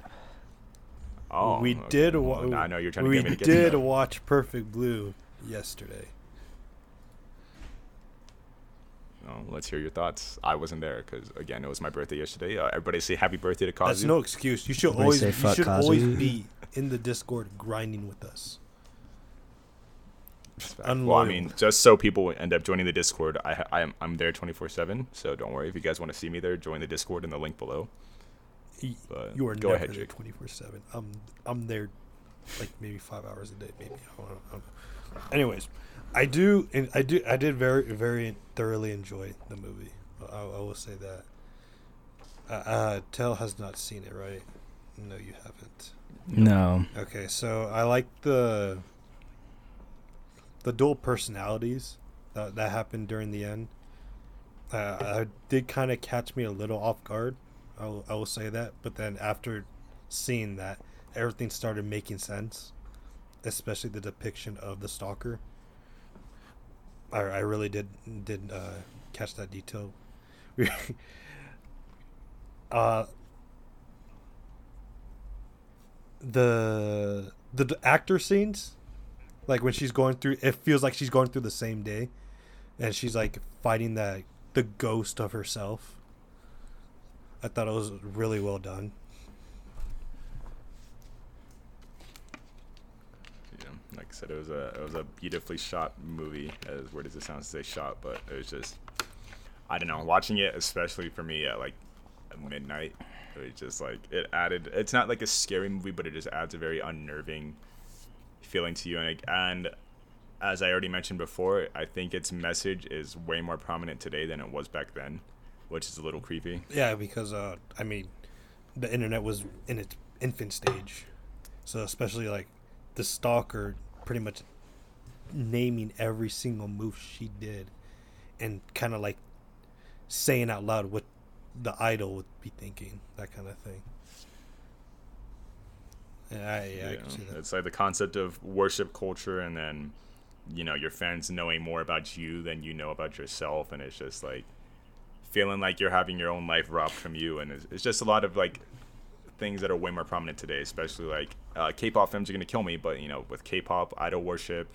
oh,
we
okay.
did.
Well,
Wa-
I know you're trying to
we
get me to get
did watch Perfect Blue yesterday.
Oh, let's hear your thoughts. I wasn't there because again, it was my birthday yesterday. Uh, everybody say happy birthday to Kazu.
That's no excuse. You should
Everybody
always, you should
Kazu.
always be in the Discord grinding with us.
Well, I mean, just so people end up joining the Discord, I I am I'm there 24 seven. So don't worry if you guys want to see me there. Join the Discord in the link below. But
You are
go
never
ahead,
there twenty four seven. I'm I'm there, like maybe five hours a day, maybe. I don't I don't know. Anyways, I do and I do I did very very thoroughly enjoy the movie. I, I will say that. Uh, uh, Tel has not seen it, right? No, you haven't.
No.
Okay, so I like the the dual personalities that that happened during the end. Uh, I did kind of catch me a little off guard. I will, I will say that, but then after seeing that, everything started making sense, especially the depiction of the stalker. I, I really did did uh, catch that detail. uh, the the actor scenes like when she's going through it feels like she's going through the same day and she's like fighting that the ghost of herself i thought it was really well done
Yeah, like I said, it was a it was a beautifully shot movie. As where does it sound to say shot? But it was just I don't know. Watching it, especially for me at like midnight, it was just like it added. It's not like a scary movie, but it just adds a very unnerving feeling to you. And and as I already mentioned before, I think its message is way more prominent today than it was back then, which is a little creepy.
yeah because uh i mean the internet was in its infant stage so especially like the stalker pretty much naming every single move she did and kind of like saying out loud what the idol would be thinking that kind of thing yeah, I, yeah, I can see that.
It's like the concept of worship culture, and then you know your fans knowing more about you than you know about yourself, and it's just like feeling like you're having your own life robbed from you, and it's, it's just a lot of like things that are way more prominent today, especially like uh, K-pop films are gonna kill me, but you know with K-pop idol worship,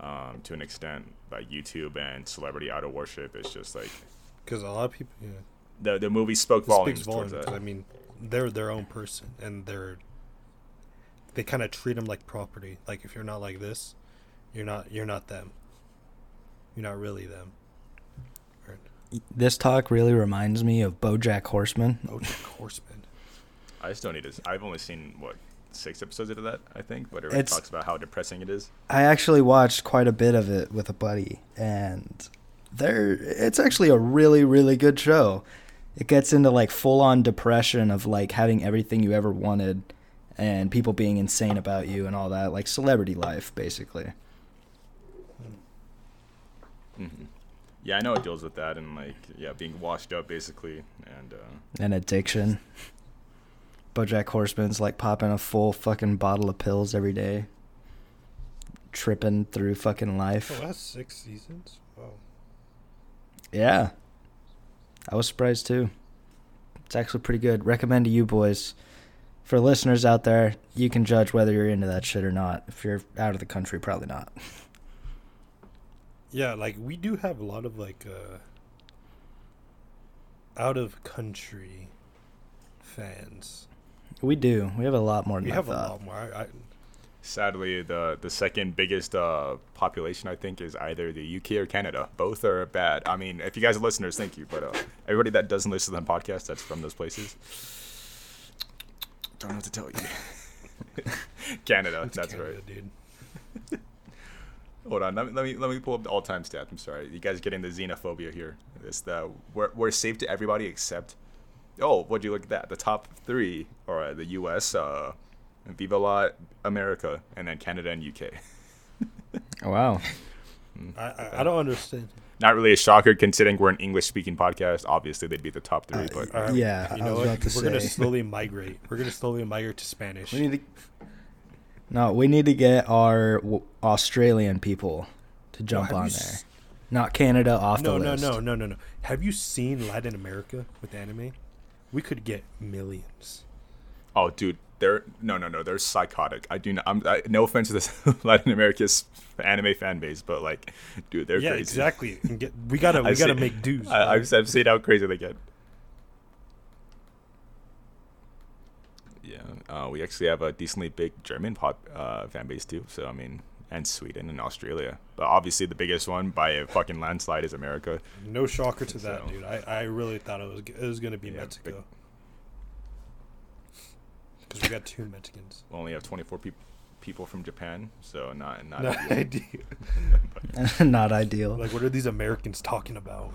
um, to an extent, like YouTube and celebrity idol worship, it's just like
because a lot of people yeah
the the movie spoke volumes
speaks volumes
towards
'cause,
that.
i mean they're their own person and they're they kind of treat them like property like if you're not like this you're not you're not them you're not really them Right.
This talk really reminds me of BoJack Horseman.
Bojack Horseman.
I don't need to. I've only seen what six episodes of that, I think, but it talks about how depressing it is.
I actually watched quite a bit of it with a buddy, and there it's actually a really really good show. It gets into like full on depression of like having everything you ever wanted and people being insane about you and all that, like celebrity life basically.
hmm Yeah, I know it deals with that and like yeah, being washed up basically, and uh,
And addiction. BoJack Horseman's like popping a full fucking bottle of pills every day. Tripping through fucking life.
Oh, that's six seasons. Wow.
Yeah. I was surprised too. It's actually pretty good. Recommend to you boys. For listeners out there, you can judge whether you're into that shit or not. If you're out of the country, probably not.
Yeah, like we do have a lot of like uh out of country fans.
We do. We have a lot more than
We
I
have a lot more. I, I,
Sadly, the the second biggest uh, population I think is either the UK or Canada. Both are bad. I mean, if you guys are listeners, thank you. But uh, everybody that doesn't listen to the podcast that's from those places, don't know what to tell you. Canada,
it's
that's
Canada,
right.
dude.
Hold on, let me let me let me pull up the all-time stats. I'm sorry, you guys getting the xenophobia here. It's the we're we're safe to everybody except. Oh, would you look at that? The top three are the U.S., uh, Viva La America, and then Canada and UK.
Oh, wow.
I, I, I don't understand.
Not really a shocker considering we're an English-speaking podcast. Obviously, they'd be the top three.
Uh,
but
All right,
Yeah,
you
I
know
was
what?
about to
We're gonna slowly migrate. We're gonna slowly migrate to Spanish.
We need to. No, we need to get our w- Australian people to jump
have
on there.
s-
Not Canada off
no,
the
no,
list.
no, no, no, no. Have you seen Latin America with anime? We could get millions.
oh, dude, they're no, no, no. They're psychotic. I do not. I'm I, no offense to this Latin America's anime fan base, but like, dude, they're crazy.
yeah,
crazy.
exactly. Get, we gotta, we
I've
gotta
seen-
make dues.
I, I've, I've seen how crazy they get. Yeah, uh, we actually have a decently big German pop uh, fan base too. So I mean, and Sweden and Australia, but obviously the biggest one by a fucking landslide is America.
no shocker to that, dude. I, I really thought it was, it was gonna be
Yeah,
Mexico. Because we got two Mexicans.
We only have 24 peop people from Japan, so not not.
No
ideal.
idea.
not ideal.
Like, what are these Americans talking about?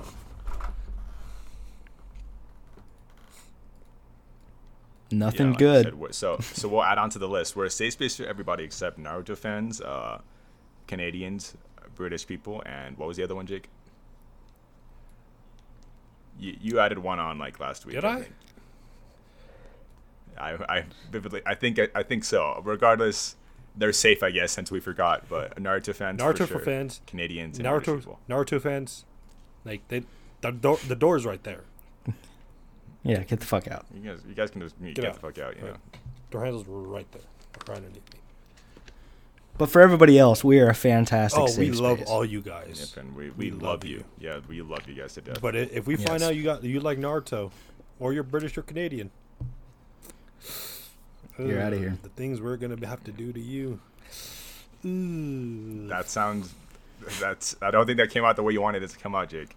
Nothing
Yeah, like I
good.
said, so so we'll add on to the list. We're a safe space for everybody except Naruto fans, uh, Canadians, British people, and what was the other one, Jake? You you added one on like last week.
Did I?
think. I I vividly I think I, think so. Regardless, they're safe, I guess, since we forgot. But Naruto fans,
Naruto
for,
for fans.
Canadians, and British
Naruto,
people.
Naruto fans, like they, the door, the door's right there.
Yeah, get the fuck out.
You guys, you guys can just get,
out.
the fuck out. You
Right.
know.
Door handles were right there, right underneath me.
But for everybody else, we are a fantastic
Oh,
safe
we love
space.
all you guys.
Yep, and we, we,
We
love,
love
you.
you.
Yeah, we love you guys to death.
But if we find
Yes.
out you got you like Naruto, or you're British or Canadian,
You're out
of
here.
The things we're gonna have to do to you. Ooh.
That sounds. That's. I don't think that came out the way you wanted it to come out, Jake.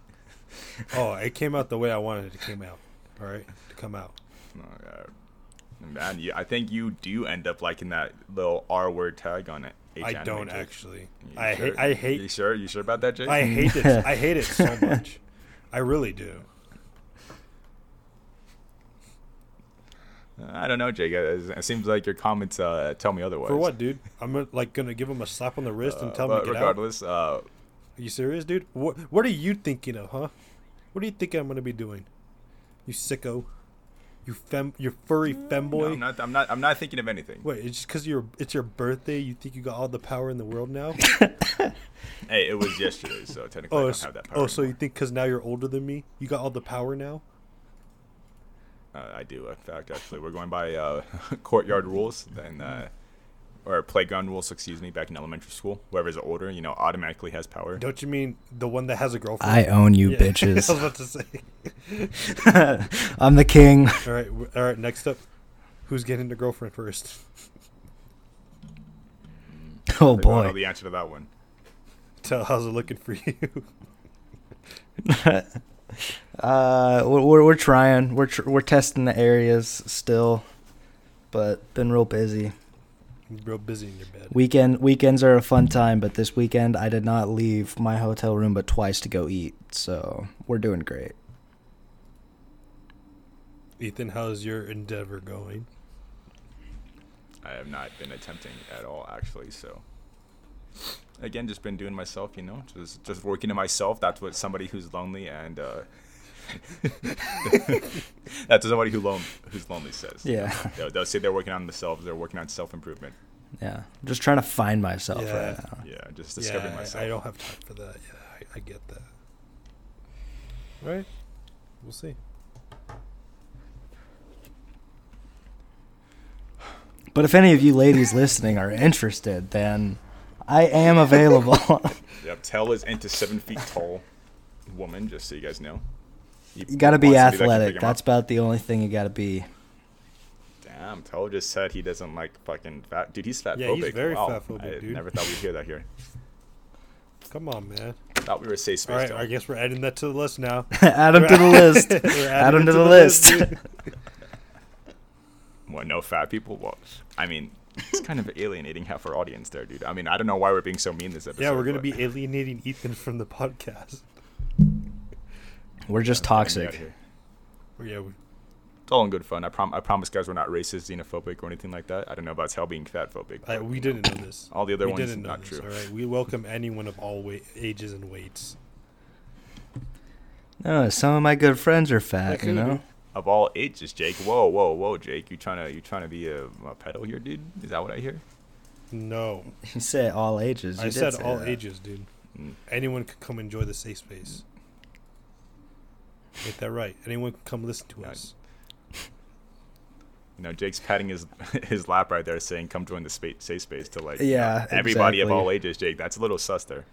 oh, it came out the way I wanted it to come out. All right, to come out.
Oh, God. Man, you, I think you do end up liking that little R word tag on it.
I don't actually.
You
I
sure?
hate. I
You sure? You sure about that, Jake?
I hate it. I hate it so much. I really do.
I don't know, Jake. It, seems like your comments uh, tell me otherwise.
For what, dude? I'm like gonna give him a slap on the wrist and
Uh,
tell him to get out.
regardless, uh,
Are you serious, dude? What What are you thinking of, huh? What do you think I'm gonna be doing? You sicko. You fem. You furry
no,
femboy.
I'm not. I'm not. I'm not thinking of anything.
Wait, it's just because you're it's your birthday. You think you got all the power in the world now?
Hey, it was yesterday, so technically I
oh,
don't have that power.
oh, so you think because now you're older than me, you got all the power now?
Uh, I do, in fact. Actually, we're going by uh, courtyard rules, then, uh, or playground rules. Excuse me. Back in elementary school, whoever's older, you know, automatically has power.
Don't you mean the one that has a girlfriend?
I own you,
Yeah, I was
bitches.
about to say.
I'm the king.
All right, w- all right. Next up, who's getting the girlfriend first?
Oh
I don't know
boy.
the answer to that one.
Tel how's it looking for you?
Uh, we're we're, we're trying. We're tr- we're testing the areas still, but been real busy.
You're real busy in your bed.
Weekend weekends are a fun time, but this weekend I did not leave my hotel room but twice to go eat. So we're doing great.
Ethan, how's your endeavor going?
I have not been attempting at all, actually. So, again, just been doing myself, you know, just just working to myself. That's what somebody who's lonely and uh, that's somebody who lone who's lonely says.
Yeah.
they'll, they'll say they're working on themselves. They're working on self improvement.
Yeah, just trying to find myself
Yeah.
right now.
Yeah, just discovering
yeah,
myself.
I, don't have time for that. Yeah, I, I get that. Right? we'll see.
But if any of you ladies listening are interested, then I am available.
Yep, Tel is into seven feet tall woman, just so you guys know. He
you got to be
wants that
athletic.
pick
That's
up.
about the only thing you got to be.
Damn, Tel just said he doesn't like fucking fat. Dude, he's fat
Yeah,
phobic.
he's very
wow.
fatphobic,
I
dude.
never thought we'd hear that here.
Come on, man.
Thought we were safe space.
All right,
Tel.
I guess we're adding that to the list now.
Add him to the list. Add
adding
him
it
to the list.
dude.
What, no fat people? Well, I mean, it's kind of alienating half our audience there, dude. I mean, I don't know why we're being so mean this episode.
yeah, we're gonna
but-
be alienating Ethan from the podcast.
We're just
Get me outta
toxic.
here.
Yeah, we,
It's all in good fun. I, prom- I promise, guys, we're not racist, xenophobic, or anything like that. I don't know about Tel being fatphobic.
I, we didn't know this.
All the other
we
ones,
didn't know
not
this,
true.
All right, we welcome anyone of all weight, ages and weights.
No, some of my good friends are fat, you know.
Of all ages, Jake. Whoa, whoa, whoa, Jake. You trying to you trying to be a, a pedo here, dude? Is that what I hear?
No,
You say all ages. You
I said all
that.
ages, dude.
Mm.
Anyone could come enjoy the safe space. Get that right. Anyone can come listen to us.
You know, Jake's patting his his lap right there, saying, "Come join the space, safe space." To like, you
Yeah,
know, everybody of all ages, Jake. That's a little sus there.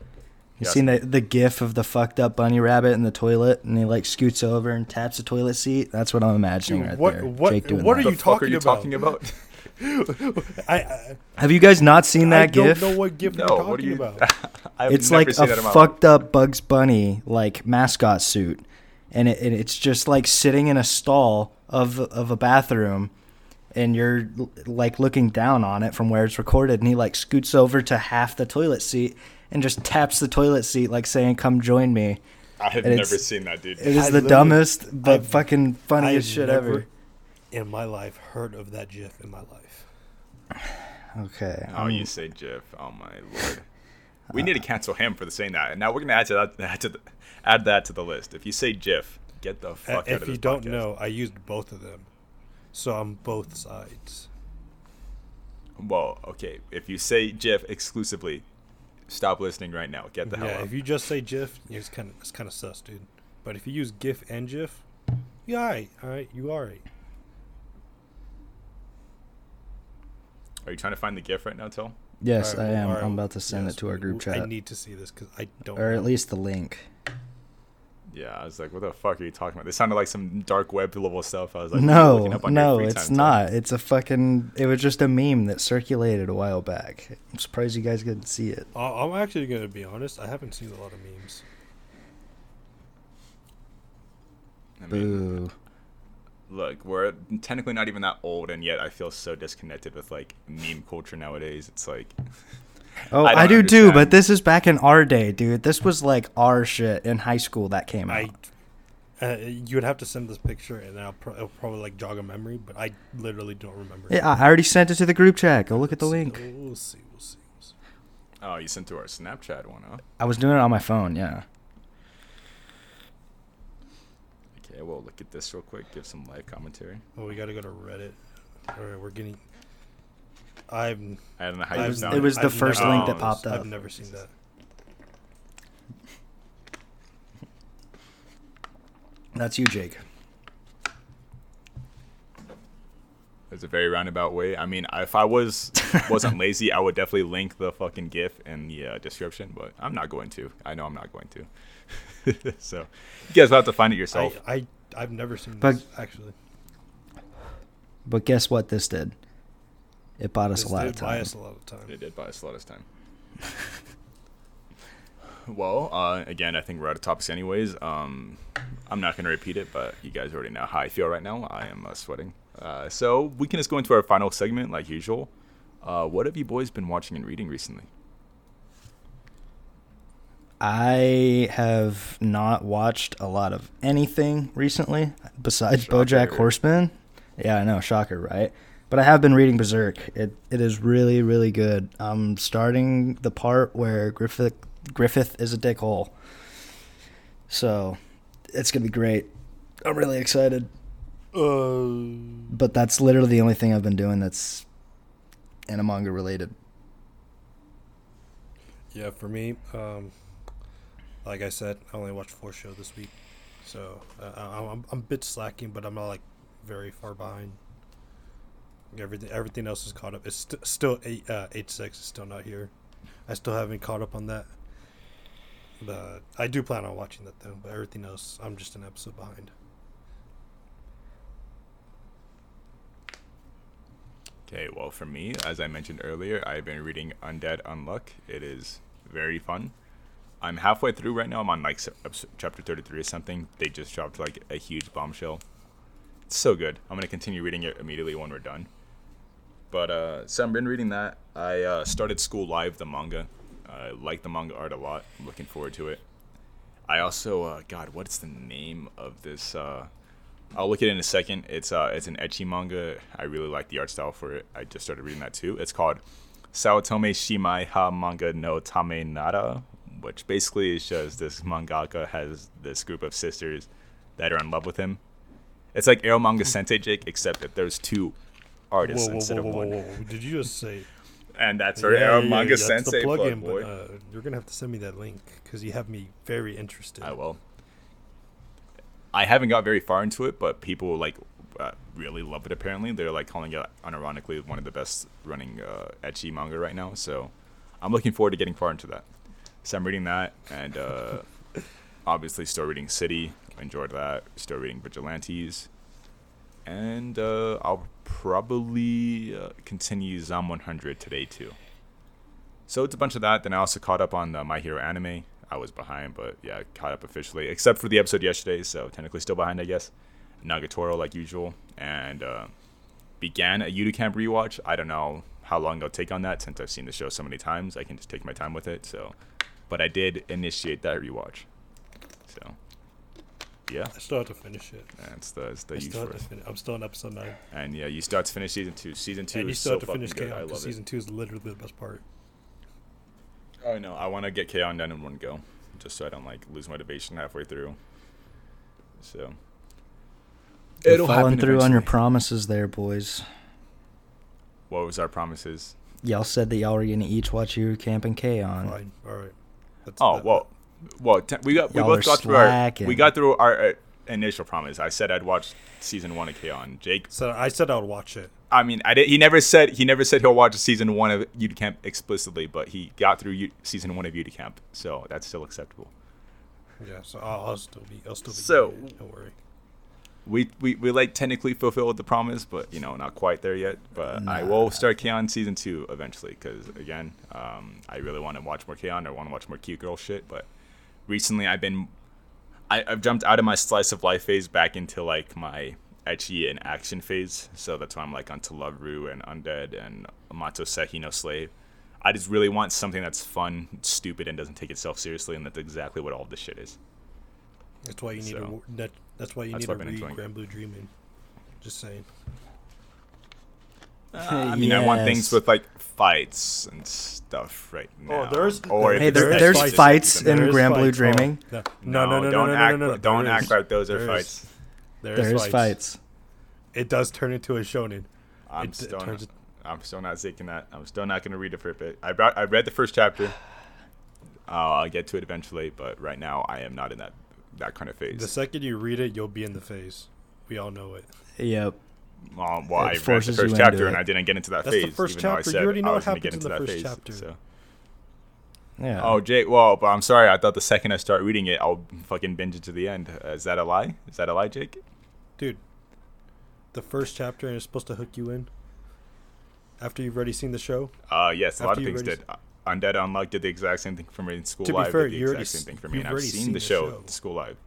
You
Yes.
seen the the gif of the fucked up bunny rabbit in the toilet, and he like scoots over and taps the toilet seat. That's what I'm imagining
Dude,
right
what-
there.
what-
Jake doing
what
that.
are you
fuck are
talking
you
about?
talking about?
I, I,
Have you guys not seen
I
that
don't
gif?
know what gift
no,
you're talking
what are you?
about.
I've
it's
never
like
seen
a
that life.
fucked up Bugs Bunny like mascot suit, and, it, and it's just like sitting in a stall of of a bathroom, and you're like looking down on it from where it's recorded, and he like scoots over to half the toilet seat and just taps the toilet seat like saying, "Come join me."
I have
and
never seen that, dude.
It is
I
the dumbest but
I've-
fucking funniest
I've
shit
never
ever.
in my life heard of that GIF in my life.
Okay.
Oh,
um,
you say Jeff? Oh my lord. We need to cancel him for the saying that. And now we're gonna add to that, add to the, add that to the list. If you say Jeff, get the
Uh,
fuck out of here.
if you
this
don't
podcast.
know, I used both of them, so I'm both sides.
Well, okay. If you say Jeff exclusively, stop listening right now. Get the hell
yeah,
out.
if you just say GIF, it's kind of it's kind of sus, dude. But if you use GIF and GIF, you alright, alright, you alright.
Are you trying to find the GIF right now, Tel?
yes,
Alright,
I am.
alright,
I'm about to send
yes,
it to our group chat.
I need to see this because I don't.
or
know.
at least the link.
Yeah, I was like, what the fuck are you talking about? This sounded like some dark web level stuff. I was like, what are you
no,
up on
no,
free
it's
time,
not. It's a fucking. It was just a meme that circulated a while back. I'm surprised you guys couldn't see it.
I- I'm actually gonna be honest. I haven't seen a lot of memes.
I mean,
Boo.
look, we're technically not even that old, and yet I feel so disconnected with like meme culture nowadays. It's like,
Oh,
I
I,
don't
do too, but this is back in our day, dude. This was like our shit in high school that came
I,
out.
uh, you would have to send this picture, and I'll, pro- it'll probably like jog a memory, but I literally don't remember.
Yeah, I already sent it to the group chat. Go look at the link.
We'll see. We'll see. We'll see.
oh, you sent to our Snapchat one, huh?
I was doing it on my phone. Yeah.
Okay, well, look at this real quick. Give some live commentary.
Oh, we gotta go to Reddit. All right, we're getting. I've.
I don't know how
I've
you
was- it was the
I've
first
never-
link that
popped
I've
up.
never seen that.
That's you, Jake.
It's a very roundabout way. I mean, if I was wasn't lazy, I would definitely link the fucking GIF in the uh, description, but I'm not going to. I know I'm not going to. so you guys will have to find it yourself.
I, I I've never seen
But-
this actually.
But guess what? This did. It bought us
This
a lot
did
of
buy
time.
us a lot of time.
It did buy us a lot of time. well, uh, again, I think we're out of topics anyways. Um, I'm not going to repeat it, but you guys already know how I feel right now. I am uh, sweating. Uh, so we can just go into our final segment like usual. Uh, what have you boys been watching and reading recently?
I have not watched a lot of anything recently besides
Shocker.
BoJack Horseman. Yeah, I know, shocker, right? But I have been reading Berserk. It it is really really good. I'm starting the part where Griffith Griffith is a dickhole. So, it's gonna be great. I'm really excited.
Uh,
But that's literally the only thing I've been doing that's manga related.
yeah, for me, um, like I said, I only watched four shows this week. So uh, I'm, I'm I'm a bit slacking, but I'm not like very far behind. Everything everything else is caught up. It's st- still eight uh, eight six is still not here. I still haven't caught up on that. But I do plan on watching that though. But everything else, I'm just an episode behind.
Okay, well, for me, as I mentioned earlier, I've been reading Undead Unluck. It is very fun. I'm halfway through right now. I'm on like chapter 33 or something. They just dropped like a huge bombshell. It's so good. I'm gonna continue reading it immediately when we're done. But uh, so I've been reading that. I uh, started School Live, the manga. I like the manga art a lot. I'm looking forward to it. I also, uh, God, what's the name of this? Uh, I'll look at it in a second. It's uh, it's an ecchi manga. I really like the art style for it. I just started reading that too. It's called Saotome Shimai Ha Manga no Tame Nara, which basically just this mangaka has this group of sisters that are in love with him. It's like Eromanga Sensei Jake, except that there's two artists
Whoa, whoa,
instead
whoa,
of
whoa,
one.
whoa, whoa! Did you just say?
And that's our Eromanga
that's
Sensei
the
plug,
plug-in,
boy.
but uh, you're gonna have to send me that link because you have me very interested.
I will. I haven't got very far into it, but people like uh, really love it. Apparently, they're like calling it unironically one of the best running uh, ecchi manga right now. So, I'm looking forward to getting far into that. So I'm reading that, and uh, obviously still reading City. Enjoyed that. Still reading Vigilantes, and uh, I'll probably uh, continue Zom 100 today too. So it's a bunch of that. Then I also caught up on the My Hero anime. I was behind, but yeah, caught up officially, except for the episode yesterday. So technically still behind, I guess. Nagatoro like usual, and uh, began a Yuru Camp rewatch. I don't know how long they'll take on that since I've seen the show so many times. I can just take my time with it. So, but I did initiate that rewatch. So, yeah,
I still have to finish it.
that's the that's the
I
use
still
for
have to
it.
finish. I'm still on episode nine,
And yeah, you start to finish season two. Season two
and you
is
still
so
have to finish
good.
K
I
because
love it.
season two is literally the best part.
Oh no, I want to get K-On done in one go, just so I don't like lose motivation halfway through. So
You're falling through on your promises there, boys.
What was our promises?
Y'all said that y'all were gonna each watch Yuru Camp and K-On.
Fine, all right. That's,
Oh
that-
well, well te- we got we
Y'all
both
are
got through our we got through our uh, initial promise. I said I'd watch season one of K-On. Jake,
So I said I would watch it.
I mean, I did. He never said he never said he'll watch season one of Yuru Camp explicitly, but he got through U- season one of Yuru Camp, so that's still acceptable.
Yeah, so I'll, I'll still be. I'll still be.
So-
doing it, don't worry.
we, we, we like technically fulfilled the promise, but you know, not quite there yet. But I will start K-On! season two eventually, because again, um, I really want to watch more K-On! I want to watch more cute girl shit. But recently, I've been, I, I've jumped out of my slice of life phase back into like my ecchi and action phase. So that's why I'm like onto Love Ru and Undead and Amato Seihei no Slave. I just really want something that's fun, stupid, and doesn't take itself seriously, and that's exactly what all this shit is.
That's why you need
So,
to. That, that's why you
that's
need to read
enjoying.
Grand Blue Dreaming. Just saying.
I mean, I want things with like fights and stuff right now.
Oh, there's-
or
Hey, there-
it's
there's
fights,
fights in
better.
There is
Grand Blue
fights. Oh,
Dreaming?
no, no, no, no,
don't
no,
act,
no, no, no.
Don't act
is-
like those are fights.
There
There's
is
fights.
It does turn into a shonen.
I'm
It
still,
turns-
not, I'm still not taking that. I'm still not going to read it for a bit. I brought, I read the first chapter. Uh, I'll get to it eventually, but right now I am not in that that kind of phase.
The second you read it, you'll be in the phase. We all know it.
Yep.
Um, well,
It
I read the first chapter and. I didn't get into that
That's the first
even I
chapter. You already know
I
what
was gonna
happens
get
in
into
the
that
first
phase.
chapter.
So.
Yeah.
Oh, Jake. Well, but I'm sorry. I thought the second I start reading it, I'll fucking binge it to the end. Uh, is that a lie? Is that a lie, Jake?
Dude, the first chapter and it's supposed to hook you in after you've already seen the show.
Uh, yes, a lot
After
of
you've
things
already
did. Uh, Undead Unluck did the exact same thing for me in School
To be
Live.
fair,
did the
you
exact
already
same thing for me, and I've
already
seen,
seen
the
the
show,
show.
School Live.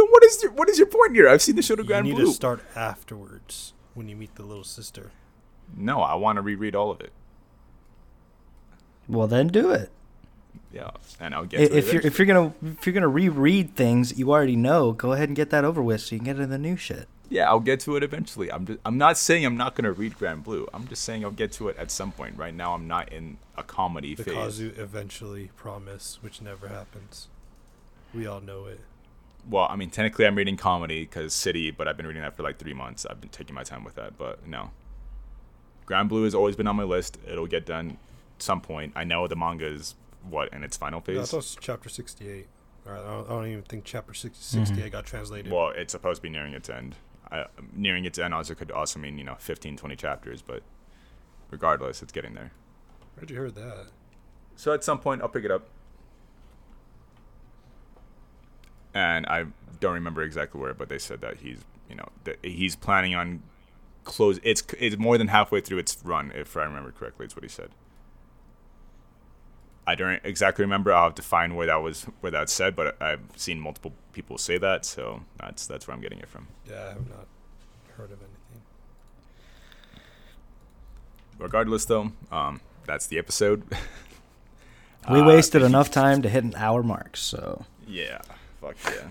Then what is your, what is your point here? I've seen the show to
You
Grand
need
Blue.
to start afterwards when you meet the little sister.
no, I want to reread all of it.
Well, then do it.
Yeah, and I'll get
I-
to it
If you're if you're gonna if you're gonna reread things you already know, go ahead and get that over with so you can get into the new shit.
Yeah, I'll get to it eventually. I'm just, I'm not saying I'm not gonna read Grand Blue. I'm just saying I'll get to it at some point. Right now, I'm not in a comedy
The
phase.
Kazu eventually promise, which never happens. We all know it.
Well, I mean, technically, I'm reading comedy because City, but I've been reading that for like three months. I've been taking my time with that, but no. Grand Blue has always been on my list. It'll get done some point. I know the manga is what in its final
Yeah, I
phase.
thought it was chapter 68. Or I don't, I don't even think chapter 60, 68
Mhm.
got translated.
Well, it's supposed to be nearing its end. I, nearing its end also could also mean you know 15, 20 chapters, but regardless, it's getting there.
Where'd you hear that?
So at some point, I'll pick it up. And I don't remember exactly where, but they said that he's, you know, that he's planning on close. It's it's more than halfway through its run, if I remember correctly. It's what he said. I don't exactly remember. I'll have to find where that was where that said, but I've seen multiple people say that, so that's that's where I'm getting it from.
Yeah, I have not heard of anything.
Regardless, though, um, that's the episode.
We
Uh,
wasted
if you-
enough time to hit an hour mark, so
Yeah, fuck yeah.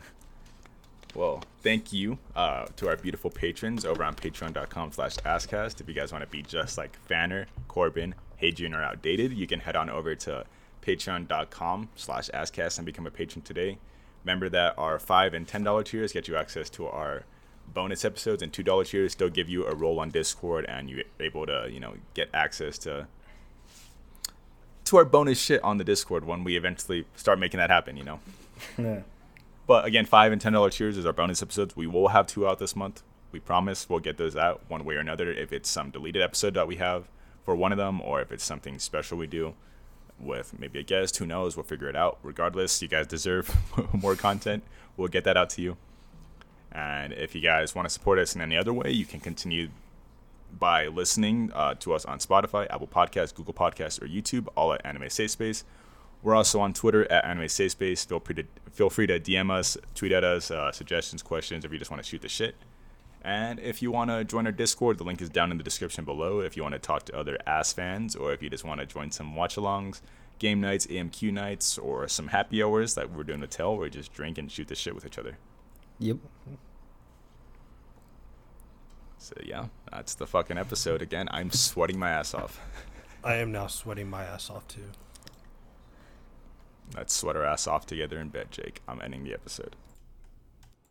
Well, thank you uh, to our beautiful patrons over on patreon.com slash askcast. If you guys want to be just like Fanner, Corbin, Hadrian, or Outdated, you can head on over to patreon.com slash askcast and become a patron today. Remember that our 5 and $10 tiers get you access to our bonus episodes, and $2 tiers still give you a role on Discord, and you're able to, you know, get access to to our bonus shit on the Discord when we eventually start making that happen, you know.
yeah.
But again, five and ten dollar tiers is our bonus episodes. We will have two out this month. We promise we'll get those out one way or another. If it's some deleted episode that we have for one of them, or if it's something special we do with maybe a guest, who knows? We'll figure it out. Regardless, you guys deserve more content. We'll get that out to you. And if you guys want to support us in any other way, you can continue by listening uh, to us on Spotify, Apple Podcasts, Google Podcasts, or YouTube, all at Anime Safe Space. We're also on Twitter at Anime Safe Space. Feel free to feel free to DM us, tweet at us, uh, suggestions, questions, if you just want to shoot the shit. And if you want to join our Discord, the link is down in the description below. If you want to talk to other ass fans, or if you just want to join some watch-alongs, game nights, AMQ nights, or some happy hours that we're doing with Tel, where we just drink and shoot the shit with each other.
Yep.
So yeah, that's the fucking episode. Again, I'm sweating my ass off.
I am now sweating my ass off too.
Let's sweat our ass off together in bed, Jake. I'm ending the episode.